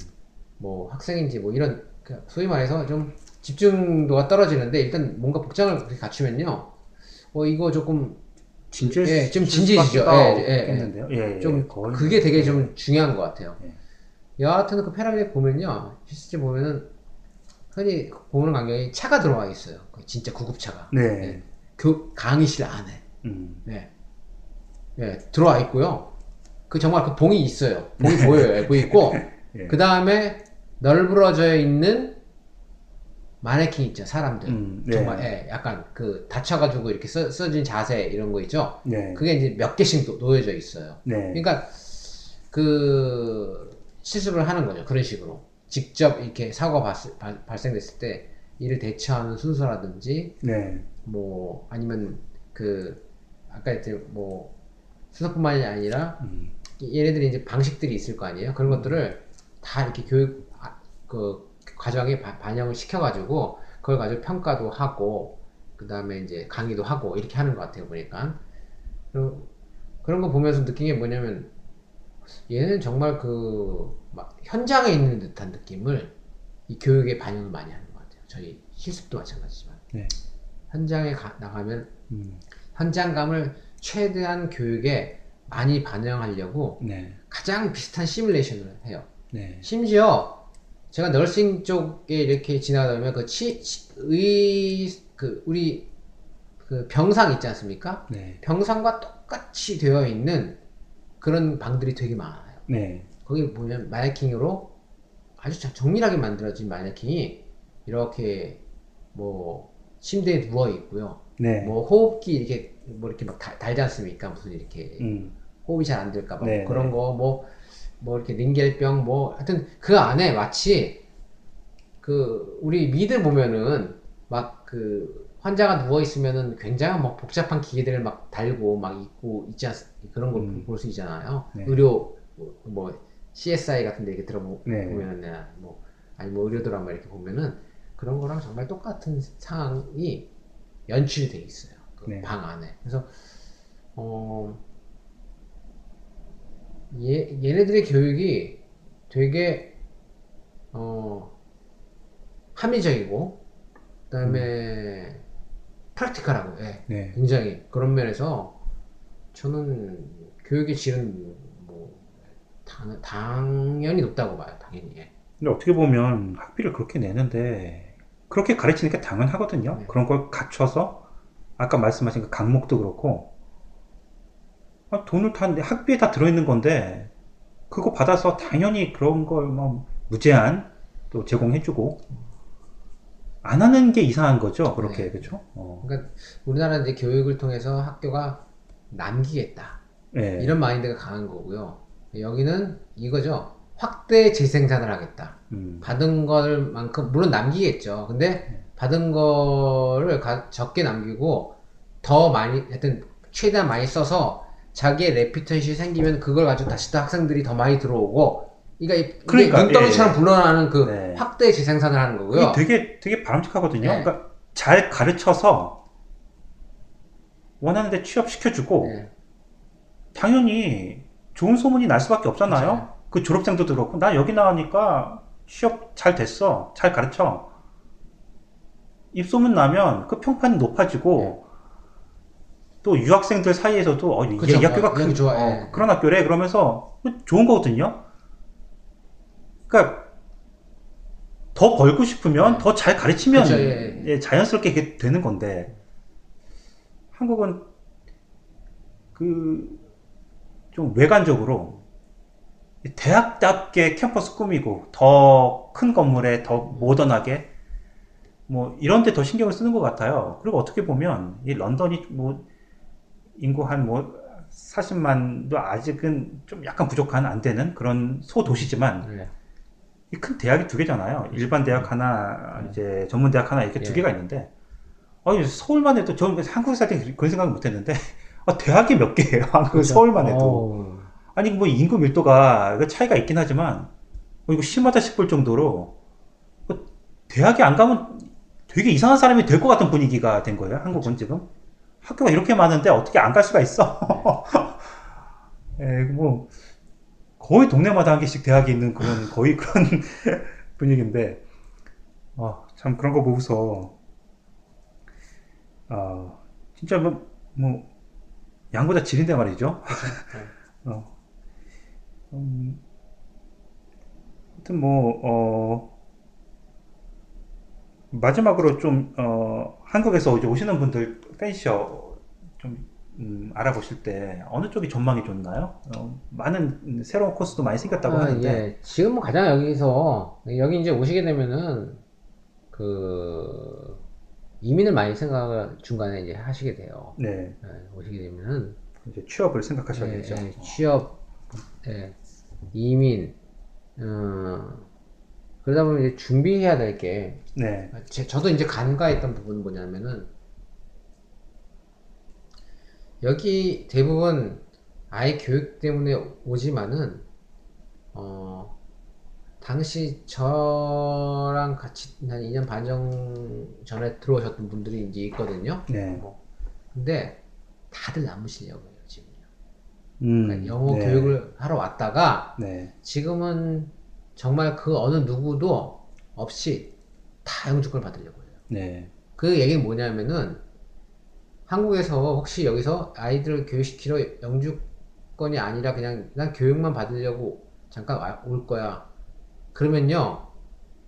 뭐 학생인지 뭐 이런 그 소위 말해서 좀 집중도가 떨어지는데 일단 뭔가 복장을 그렇게 갖추면요 어 이거 조금 진짜 예, 좀 진지해지죠. 예, 예, 예. 예, 예. 좀 거의 그게 되게 예. 좀 중요한 것 같아요. 예. 여하튼 그 패러메딕 보면요 실제 보면은 흔히 보는 광경이 차가 들어와 있어요. 그 진짜 구급차가 네. 예. 교 강의실 안에 음, 예. 예, 들어와 있고요. 그 정말 그 봉이 있어요. 봉이 보여요. 예, 보이 있고 예. 그 다음에 널브러져 있는 마네킹 있죠, 사람들. 음, 네. 정말, 예, 약간 그 다쳐가지고 이렇게 써, 써진 자세 이런 거 있죠? 네. 그게 이제 몇 개씩 놓- 놓여져 있어요. 네. 그러니까 그 실습을 하는 거죠. 그런 식으로. 직접 이렇게 사고가 발생, 발생됐을 때 이를 대처하는 순서라든지 네. 뭐 아니면 그 아까 이제 뭐 순서뿐만이 아니라 음, 얘네들이 이제 방식들이 있을 거 아니에요. 그런 것들을 다 이렇게 교육 아, 그 과정에 바- 반영을 시켜가지고 그걸 가지고 평가도 하고 그 다음에 이제 강의도 하고 이렇게 하는 것 같아요 보니까 그런 거 보면서 느낀 게 뭐냐면 얘는 정말 그막 현장에 있는 듯한 느낌을 이 교육에 반영을 많이 하는 것 같아요. 저희 실습도 마찬가지지만 네. 현장에 가- 나가면 음, 현장감을 최대한 교육에 많이 반영하려고 네. 가장 비슷한 시뮬레이션을 해요. 네. 심지어 제가 널싱 쪽에 이렇게 지나가다 보면 그 치, 치- 의, 그, 우리 그 병상 있지 않습니까? 네. 병상과 똑같이 되어 있는 그런 방들이 되게 많아요. 네. 거기 보면 마네킹으로 아주 자- 정밀하게 만들어진 마네킹이 이렇게 뭐 침대에 누워 있고요. 네. 뭐 호흡기 이렇게 뭐 이렇게 막 달, 달지 않습니까? 무슨 이렇게 음, 호흡이 잘 안 될까봐 네, 그런 네. 거뭐뭐 이렇게 링겔병 뭐 하여튼 그 안에 마치 그 우리 미드 보면은 막 그 환자가 누워 있으면은 굉장히 막 복잡한 기계들을 막 달고 막 있고 있지 않 그런 걸 음. 볼수 있잖아요. 네. 의료 뭐, 뭐 CSI 같은 데 이렇게 들어보면은 네. 뭐 아니 뭐 의료 드라마 이렇게 보면은 그런 거랑 정말 똑같은 상황이 연출이 돼 있어요. 그 네. 방 안에. 그래서 어 얘, 얘네들의 교육이 되게 어 합리적이고 그다음에 프랙티컬하고 예, 네. 굉장히 그런 면에서 저는 교육의 질은 뭐 당, 당연히 높다고 봐요 당연히 예. 근데 어떻게 보면 학비를 그렇게 내는데 그렇게 가르치는 게 당연하거든요. 네. 그런 걸 갖춰서 아까 말씀하신 그 강목도 그렇고 아, 돈을 다 내- 학비에 다 들어있는 건데 그거 받아서 당연히 그런 걸뭐 무제한 또 제공해주고 안 하는 게 이상한 거죠. 그렇게 네. 그렇죠? 어. 그러니까 우리나라 이제 교육을 통해서 학교가 남기겠다 네. 이런 마인드가 강한 거고요 여기는 이거죠 확대 재생산을 하겠다 음. 받은 걸만큼 물론 남기겠죠. 근데 받은 거를 가- 적게 남기고 더 많이 하여튼 최대한 많이 써서 자기의 레피테이션이 생기면 그걸 가지고 다시 또 학생들이 더 많이 들어오고 그러니까 그러니까, 눈덩이처럼 예. 불어나는 그 네. 확대 재생산을 하는 거고요. 되게 되게 바람직하거든요. 네. 그러니까 잘 가르쳐서 원하는 데 취업시켜주고 네. 당연히 좋은 소문이 날 수밖에 없잖아요. 맞아요. 그 졸업생도 그렇고 나 여기 나오니까 취업 잘 됐어. 잘 가르쳐. 입소문 나면 그 평판이 높아지고 또 유학생들 사이에서도 어, 그죠. 이 학교가 어, 큰, 여기 좋아. 어, 예. 그런 학교래 그러면서 좋은 거거든요. 그러니까 더 벌고 싶으면 네. 더잘 가르치면 그죠, 예, 예, 자연스럽게 되는 건데 한국은 그 좀 외관적으로 대학답게 캠퍼스 꾸미고 더 큰 건물에 더 모던하게 뭐 이런 데 더 신경을 쓰는 것 같아요. 그리고 어떻게 보면 이 런던이 뭐 인구 한 뭐 40만도 아직은 좀 약간 부족한 안 되는 그런 소도시지만 네. 이 큰 대학이 두 개잖아요. 일반 대학 하나, 이제 전문 대학 하나 이렇게 두 예. 개가 있는데, 아니 서울만 해도 저는 한국에 살때 그런 생각을 못했는데, 아, 대학이 몇 개예요? 한국 그죠. 서울만 해도. 어우, 아니 뭐 인구 밀도가 그 차이가 있긴 하지만, 어, 이거 심하다 싶을 정도로 뭐 대학에 안 가면 되게 이상한 사람이 될 것 같은 분위기가 된 거예요. 한국은 지금 학교가 이렇게 많은데 어떻게 안 갈 수가 있어? 예, 뭐 거의 동네마다 한 개씩 대학이 있는 그런 거의 그런 분위기인데, 아, 참 그런 거 보고서 아 진짜 뭐, 뭐 양보다 질인데 말이죠. 어. 음, 하여튼 뭐, 어, 마지막으로 좀, 어, 한국에서 이제 오시는 분들 펜셔 좀, 음, 알아보실 때 어느 쪽이 전망이 좋나요? 어, 많은 새로운 코스도 많이 생겼다고 아, 하는데, 예. 지금 뭐 가장 여기서 여기 이제 오시게 되면은 그 이민을 많이 생각을 중간에 이제 하시게 돼요. 네, 예, 오시게 되면은 이제 취업을 생각하셔야겠죠. 예, 예, 취업, 예, 이민, 어, 그러다 보면 이제 준비해야 될 게, 네, 제- 저도 이제 간과했던 부분은 뭐냐면은, 여기 대부분 아이 교육 때문에 오지만은, 어, 당시 저랑 같이 한 2년 반 정- 전에 들어오셨던 분들이 이제 있거든요. 네. 근데 다들 남으시려고요, 지금요. 음, 그러니까 영어 네. 교육을 하러 왔다가 네. 지금은 정말 그 어느 누구도 없이 다 영주권을 받으려고 해요. 네. 그 얘기는 뭐냐면은 한국에서 혹시 여기서 아이들을 교육시키러 영주권이 아니라 그냥 난 교육만 받으려고 잠깐 와- 올 거야. 그러면요.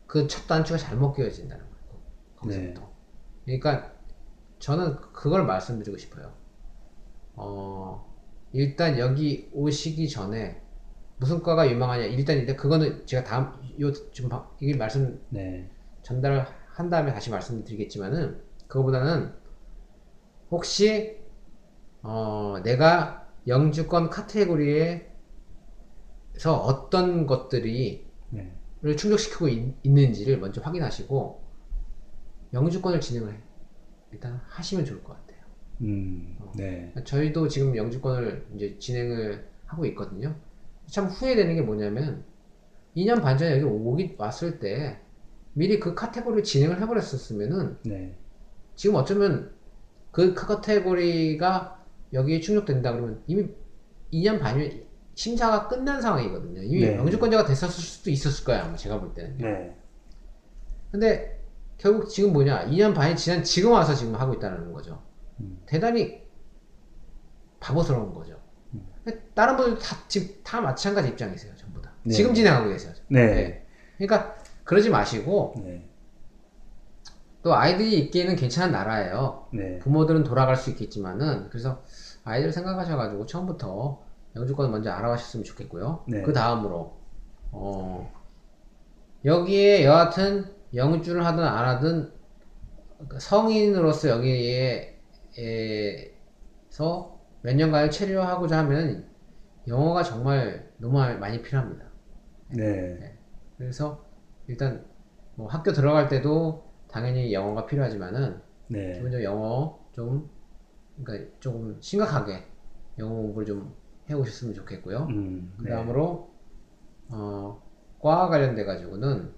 그 첫 단추가 잘못 끼워진다는 거예요. 거기서부터. 그러니까 저는 그걸 말씀드리고 싶어요. 어, 일단 여기 오시기 전에 무슨 과가 유망하냐. 일단 일단 그거는 제가 다음 요 지금 바- 이게 말씀 네. 전달을 한 다음에 다시 말씀드리겠지만은 그거보다는 혹시 어, 내가 영주권 카테고리에서 어떤 것들이 네. 를 충족시키고 있, 있는지를 먼저 확인하시고 영주권을 진행을 해. 일단 하시면 좋을 것 같아요. 음, 네. 저희도 지금 영주권을 이제 진행을 하고 있거든요. 참 후회되는 게 뭐냐면 2년 반 전에 여기 오기 왔을 때 미리 그 카테고리를 진행을 해버렸었으면은 네. 지금 어쩌면 그 카테고리가 여기에 충족된다 그러면 이미 2년 반이면 심사가 끝난 상황이거든요. 이미 네. 영주권자가 됐었을 수도 있었을 거야 아마 제가 볼 때는. 네. 근데 결국 지금 뭐냐 2년 반이 지난 지금 와서 지금 하고 있다는 거죠. 음. 대단히 바보스러운 거죠. 음. 다른 분들도 다 지금 다 마찬가지 입장이세요 전부 다. 네. 지금 진행하고 계세요. 네. 그러니까 그러지 마시고 네. 또 아이들이 있기에는 괜찮은 나라예요. 네. 부모들은 돌아갈 수 있겠지만은 그래서 아이들 생각하셔가지고 처음부터 영주권 먼저 알아가셨으면 좋겠고요. 네. 그 다음으로 어 여기에 여하튼 영주를 하든 안 하든 그 성인으로서 여기에 에서 몇 년간을 체류하고자 하면 영어가 정말 너무 많이 필요합니다. 네. 그래서 일단 뭐 학교 들어갈 때도 당연히 영어가 필요하지만은 네. 기본적으로 영어 좀 그러니까 조금 심각하게 영어 공부를 좀 해오셨으면 좋겠고요. 음, 그 네. 다음으로 어, 과와 관련돼 가지고는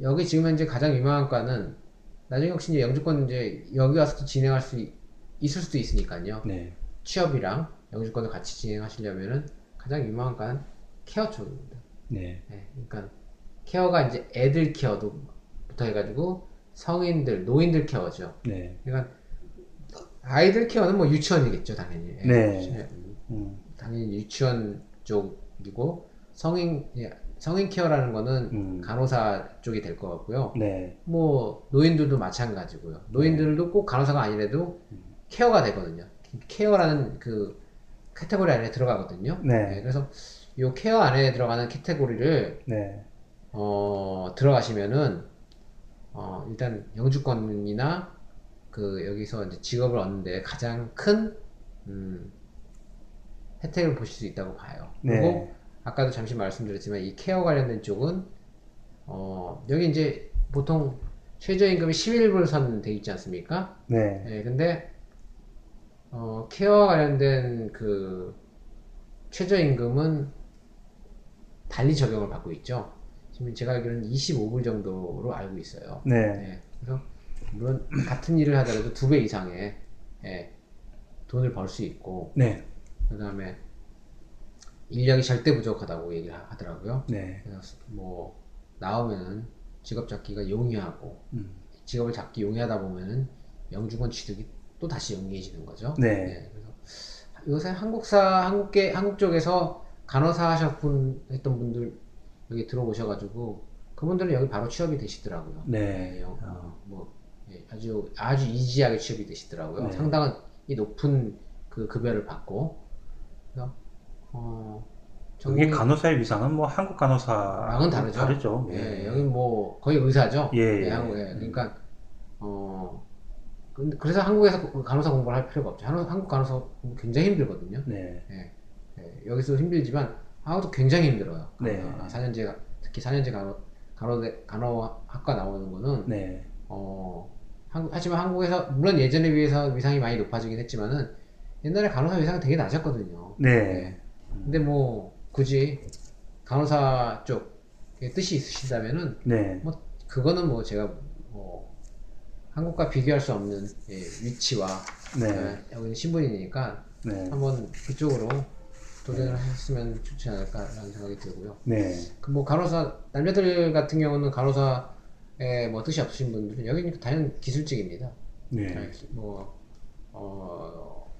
여기 지금 현재 가장 유명한 과는 나중에 혹시 이제 영주권 이제 여기 와서도 진행할 수 있- 있을 수도 있으니까요. 네. 취업이랑 영주권을 같이 진행하시려면은 가장 유명한 과는 케어 쪽입니다. 네. 네, 그러니까 케어가 이제 애들 케어도 부터 해가지고 성인들, 노인들 케어죠. 네. 그러니까 아이들 케어는 뭐 유치원이겠죠, 당연히. 예, 네. 음, 음, 당연히 유치원 쪽이고 성인 예, 성인 케어라는 거는 음. 간호사 쪽이 될 것 같고요. 네. 뭐 노인들도 마찬가지고요. 노인들도 꼭 간호사가 아니라도 케어가 되거든요. 케어라는 그 카테고리 안에 들어가거든요. 네. 그래서 이 케어 안에 들어가는 카테고리를 네. 어, 들어가시면은 어, 일단 영주권이나 그 여기서 이제 직업을 얻는데 가장 큰 음, 혜택을 보실 수 있다고 봐요. 그리고 네. 아까도 잠시 말씀드렸지만 이 케어 관련된 쪽은 어, 여기 이제 보통 최저임금이 11불 선 돼 있지 않습니까? 네. 네, 근데 어, 케어 관련된 그 최저임금은 달리 적용을 받고 있죠. 지금 제가 알기로는 25불 정도로 알고 있어요. 네. 네, 그래서 물론 같은 일을 하더라도 두 배 이상의 예, 돈을 벌 수 있고 네. 그 다음에 인력이 절대 부족하다고 얘기를 하- 하더라고요. 네. 그래서 뭐 나오면은 직업 잡기가 용이하고 음. 직업을 잡기 용이하다 보면은 영주권 취득이 또 다시 용이해지는 거죠. 네. 그래서 요새 한국사 한국계 한국 쪽에서 간호사 하셨던 분들 여기 들어오셔가지고 그분들은 여기 바로 취업이 되시더라고요. 네. 영- 어, 뭐 예, 아주 아주 이지하게 취업이 되시더라고요. 네. 상당한 이 높은 그 급여를 받고 그래서 어 그게 간호사의 위상은 뭐 한국 간호사랑은 랑은 다르죠. 다르죠. 예, 여기 뭐 거의 의사죠. 예, 예. 한국에 그러니까 어 근데 그래서 한국에서 그 간호사 공부를 할 필요가 없죠. 한국, 간호사 공부 굉장히 힘들거든요. 네. 예, 여기서 힘들지만 한국도 굉장히 힘들어요. 네. 아, 4년제 특히 4년제 간호 간호대 간호학과 나오는 거는 네. 어 한국 하지만 한국에서 물론 예전에 비해서 위상이 많이 높아지긴 했지만은 옛날에 간호사 위상이 되게 낮았거든요. 네. 근데 뭐 굳이 간호사 쪽 뜻이 있으시다면은 네. 뭐 그거는 뭐 제가 뭐 한국과 비교할 수 없는 예, 위치와 네. 예, 여기 신분이니까 네. 한번 그쪽으로 도전을 하셨으면 좋지 않을까라는 생각이 들고요. 네. 그 뭐 간호사 남자들 같은 경우는 간호사에 뭐 뜻이 없으신 분들은 여기는 당연 기술직입니다. 네. 뭐, 어,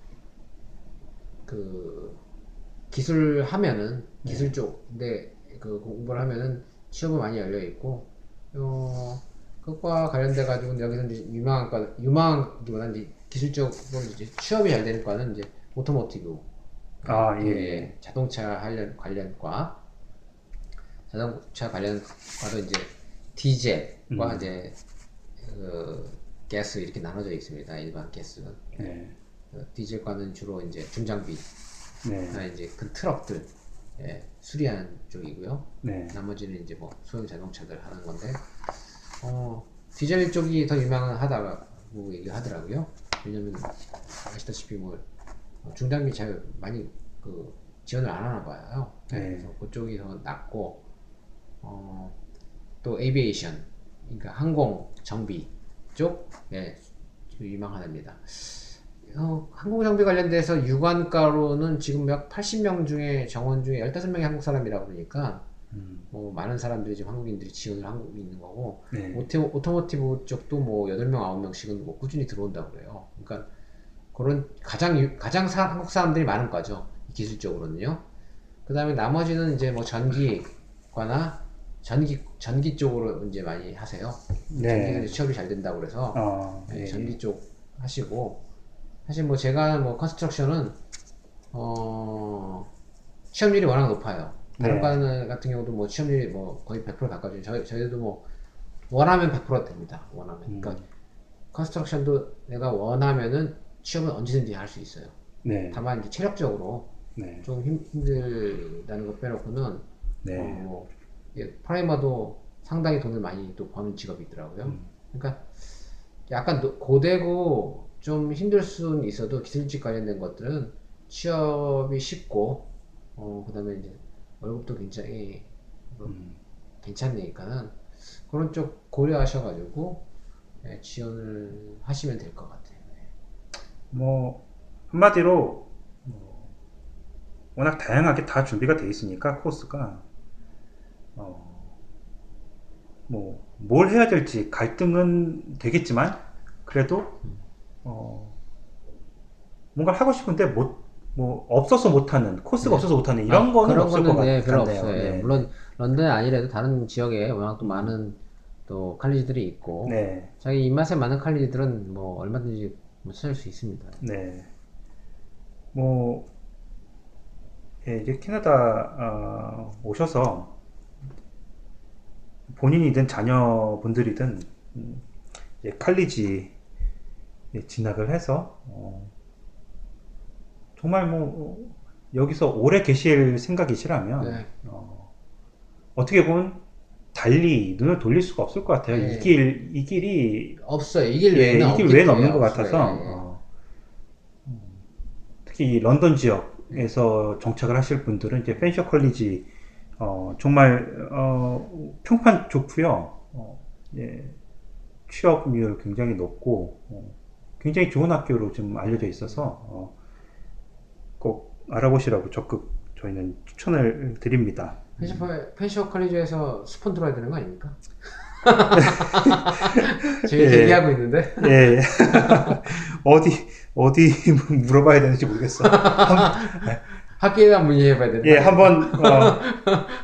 그, 기술 하면은, 기술 쪽인데, 그 공부를 하면은 취업은 많이 열려 있고, 어, 그것과 관련돼 가지고 여기서 이제 유망한 과, 이제 기술적으로 이제 취업이 잘 되는 과는 이제 automotive. 아, 예. 자동차 관련, 관련과, 자동차 관련과도 이제 디젤과 음. 이제 그 가스 이렇게 나눠져 있습니다. 일반 가스는 네. 그 디젤과는 주로 이제 중장비, 네. 나 이제 큰 트럭들 예, 수리하는 쪽이고요. 네. 나머지는 이제 뭐 소형 자동차들 하는 건데 어 디젤 쪽이 더 유명하다고 얘기하더라고요. 왜냐면 아시다시피 뭐 중장비 잘 많이 그 지원을 안 하나 봐요. 네. 그래서 그쪽이 더 낫고 어, 또 aviation 그러니까 항공 정비 쪽 예, 유망하답니다. 어, 항공 정비 관련돼서 유관과로는 지금 약 80명 중에 정원 중에 15명이 한국 사람이라고 그러니까 음. 뭐 많은 사람들이 지금 한국인들이 지원을 하고 있는 거고 네. 오토, automotive 쪽도 뭐 8명, 9명씩은 뭐 꾸준히 들어온다고 그래요. 그러니까 그런 가장 유- 가장 사- 한국 사람들이 많은 과죠. 기술적으로는요. 그 다음에 나머지는 이제 뭐 전기과나 전기 전기 쪽으로 이제 많이 하세요. 전기가 네. 이제 취업이 잘 된다고 그래서 어, 네, 예. 전기 쪽 하시고 사실 뭐 제가 뭐 컨스트럭션은 어 취업률이 워낙 높아요. 다른 네. 과는 같은 경우도 뭐 취업률이 뭐 거의 100% 가까워요. 저희 저희도 뭐 원하면 100% 됩니다. 원하면. 음. 그러니까 컨스트럭션도 내가 원하면은 취업은 언제든지 할 수 있어요. 네. 다만 이제 체력적으로 네. 좀 힘, 힘들다는 거 빼놓고는 네. 어, 뭐, 예, plumber도 상당히 돈을 많이 또 버는 직업이 있더라고요. 음. 그러니까 약간 노- 고되고 좀 힘들 수는 있어도 기술직 관련된 것들은 취업이 쉽고, 어, 그 다음에 이제 월급도 굉장히 뭐 음. 괜찮으니까는 그런 쪽 고려하셔가지고 예, 지원을 하시면 될 것 같아요. 네. 뭐 한마디로 뭐, 워낙 다양하게 다 준비가 돼 있으니까 코스가 어, 뭐 뭘 해야 될지 갈등은 되겠지만 그래도 어, 뭔가 하고 싶은데 못, 뭐 없어서 못하는 코스가 네. 없어서 못하는 이런 아, 거는 없을 거는 것 네, 같, 같네요. 없어요. 예, 네. 물론 런던 아니라도 다른 지역에 워낙 또 많은 또 칼리지들이 있고 네, 자기 입맛에 맞는 칼리지들은 뭐 얼마든지 뭐 찾을 수 있습니다. 네. 뭐 예, 이제 캐나다 어, 오셔서 본인이든 자녀분들이든 음, 이제 칼리지 에 진학을 해서 어, 정말 뭐 어, 여기서 오래 계실 생각이시라면 네. 어, 어떻게 보면 달리 눈을 돌릴 수가 없을 것 같아요. 네. 이 길, 이 길이 없어요. 이길 예, 외에는 이길 없기 외에는 없는 것 없어요. 같아서 예, 예. 어, 음, 특히 이 런던 지역에서 정착을 하실 분들은 이제 펜셔 컬리지 어, 정말 어, 평판 좋고요. 어, 예, 취업률 굉장히 높고 어, 굉장히 좋은 학교로 지금 알려져 있어서 어, 꼭 알아보시라고 적극 저희는 추천을 드립니다. 펜셔 칼리지에서 스폰 들어야 되는 거 아닙니까? 저희 예. 대기하고 있는데 예. 어디, 어디 물어봐야 되는지 모르겠어. 학교에다 문의해봐야 되는 예, 거 한번, 어,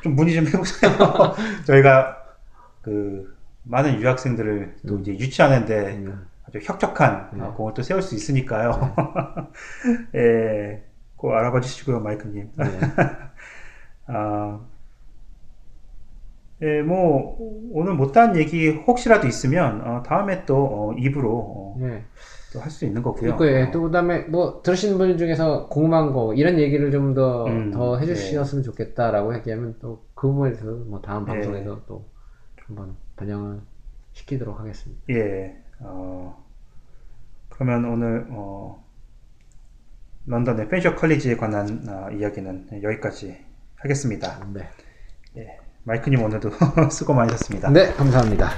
좀 문의 좀 해보세요. 저희가, 그, 많은 유학생들을 또 이제 유치하는데 음. 아주 혁혁한 네. 어, 공을 또 세울 수 있으니까요. 예, 꼭 알아봐 주시고요, 마이크님. 네. 아, 예, 뭐, 오늘 못한 얘기 혹시라도 있으면, 어, 다음에 또, 어, 입으로, 어, 네. 또할 수 있는 거고요. 그리고 예, 어, 또 그다음에 뭐 들으시는 분 중에서 궁금한 거 이런 얘기를 좀더 음, 더 해주셨으면 좋겠다라고 얘기하면 또 그 부분에 대해서 뭐 다음 네. 방송에서 또 한번 반영을 시키도록 하겠습니다. 예, 어, 그러면 오늘, 어, 런던의 펜셔 컬리지에 관한 어, 이야기는 여기까지 하겠습니다. 네. 예, 마이크님 오늘도 수고 많으셨습니다. 네, 감사합니다.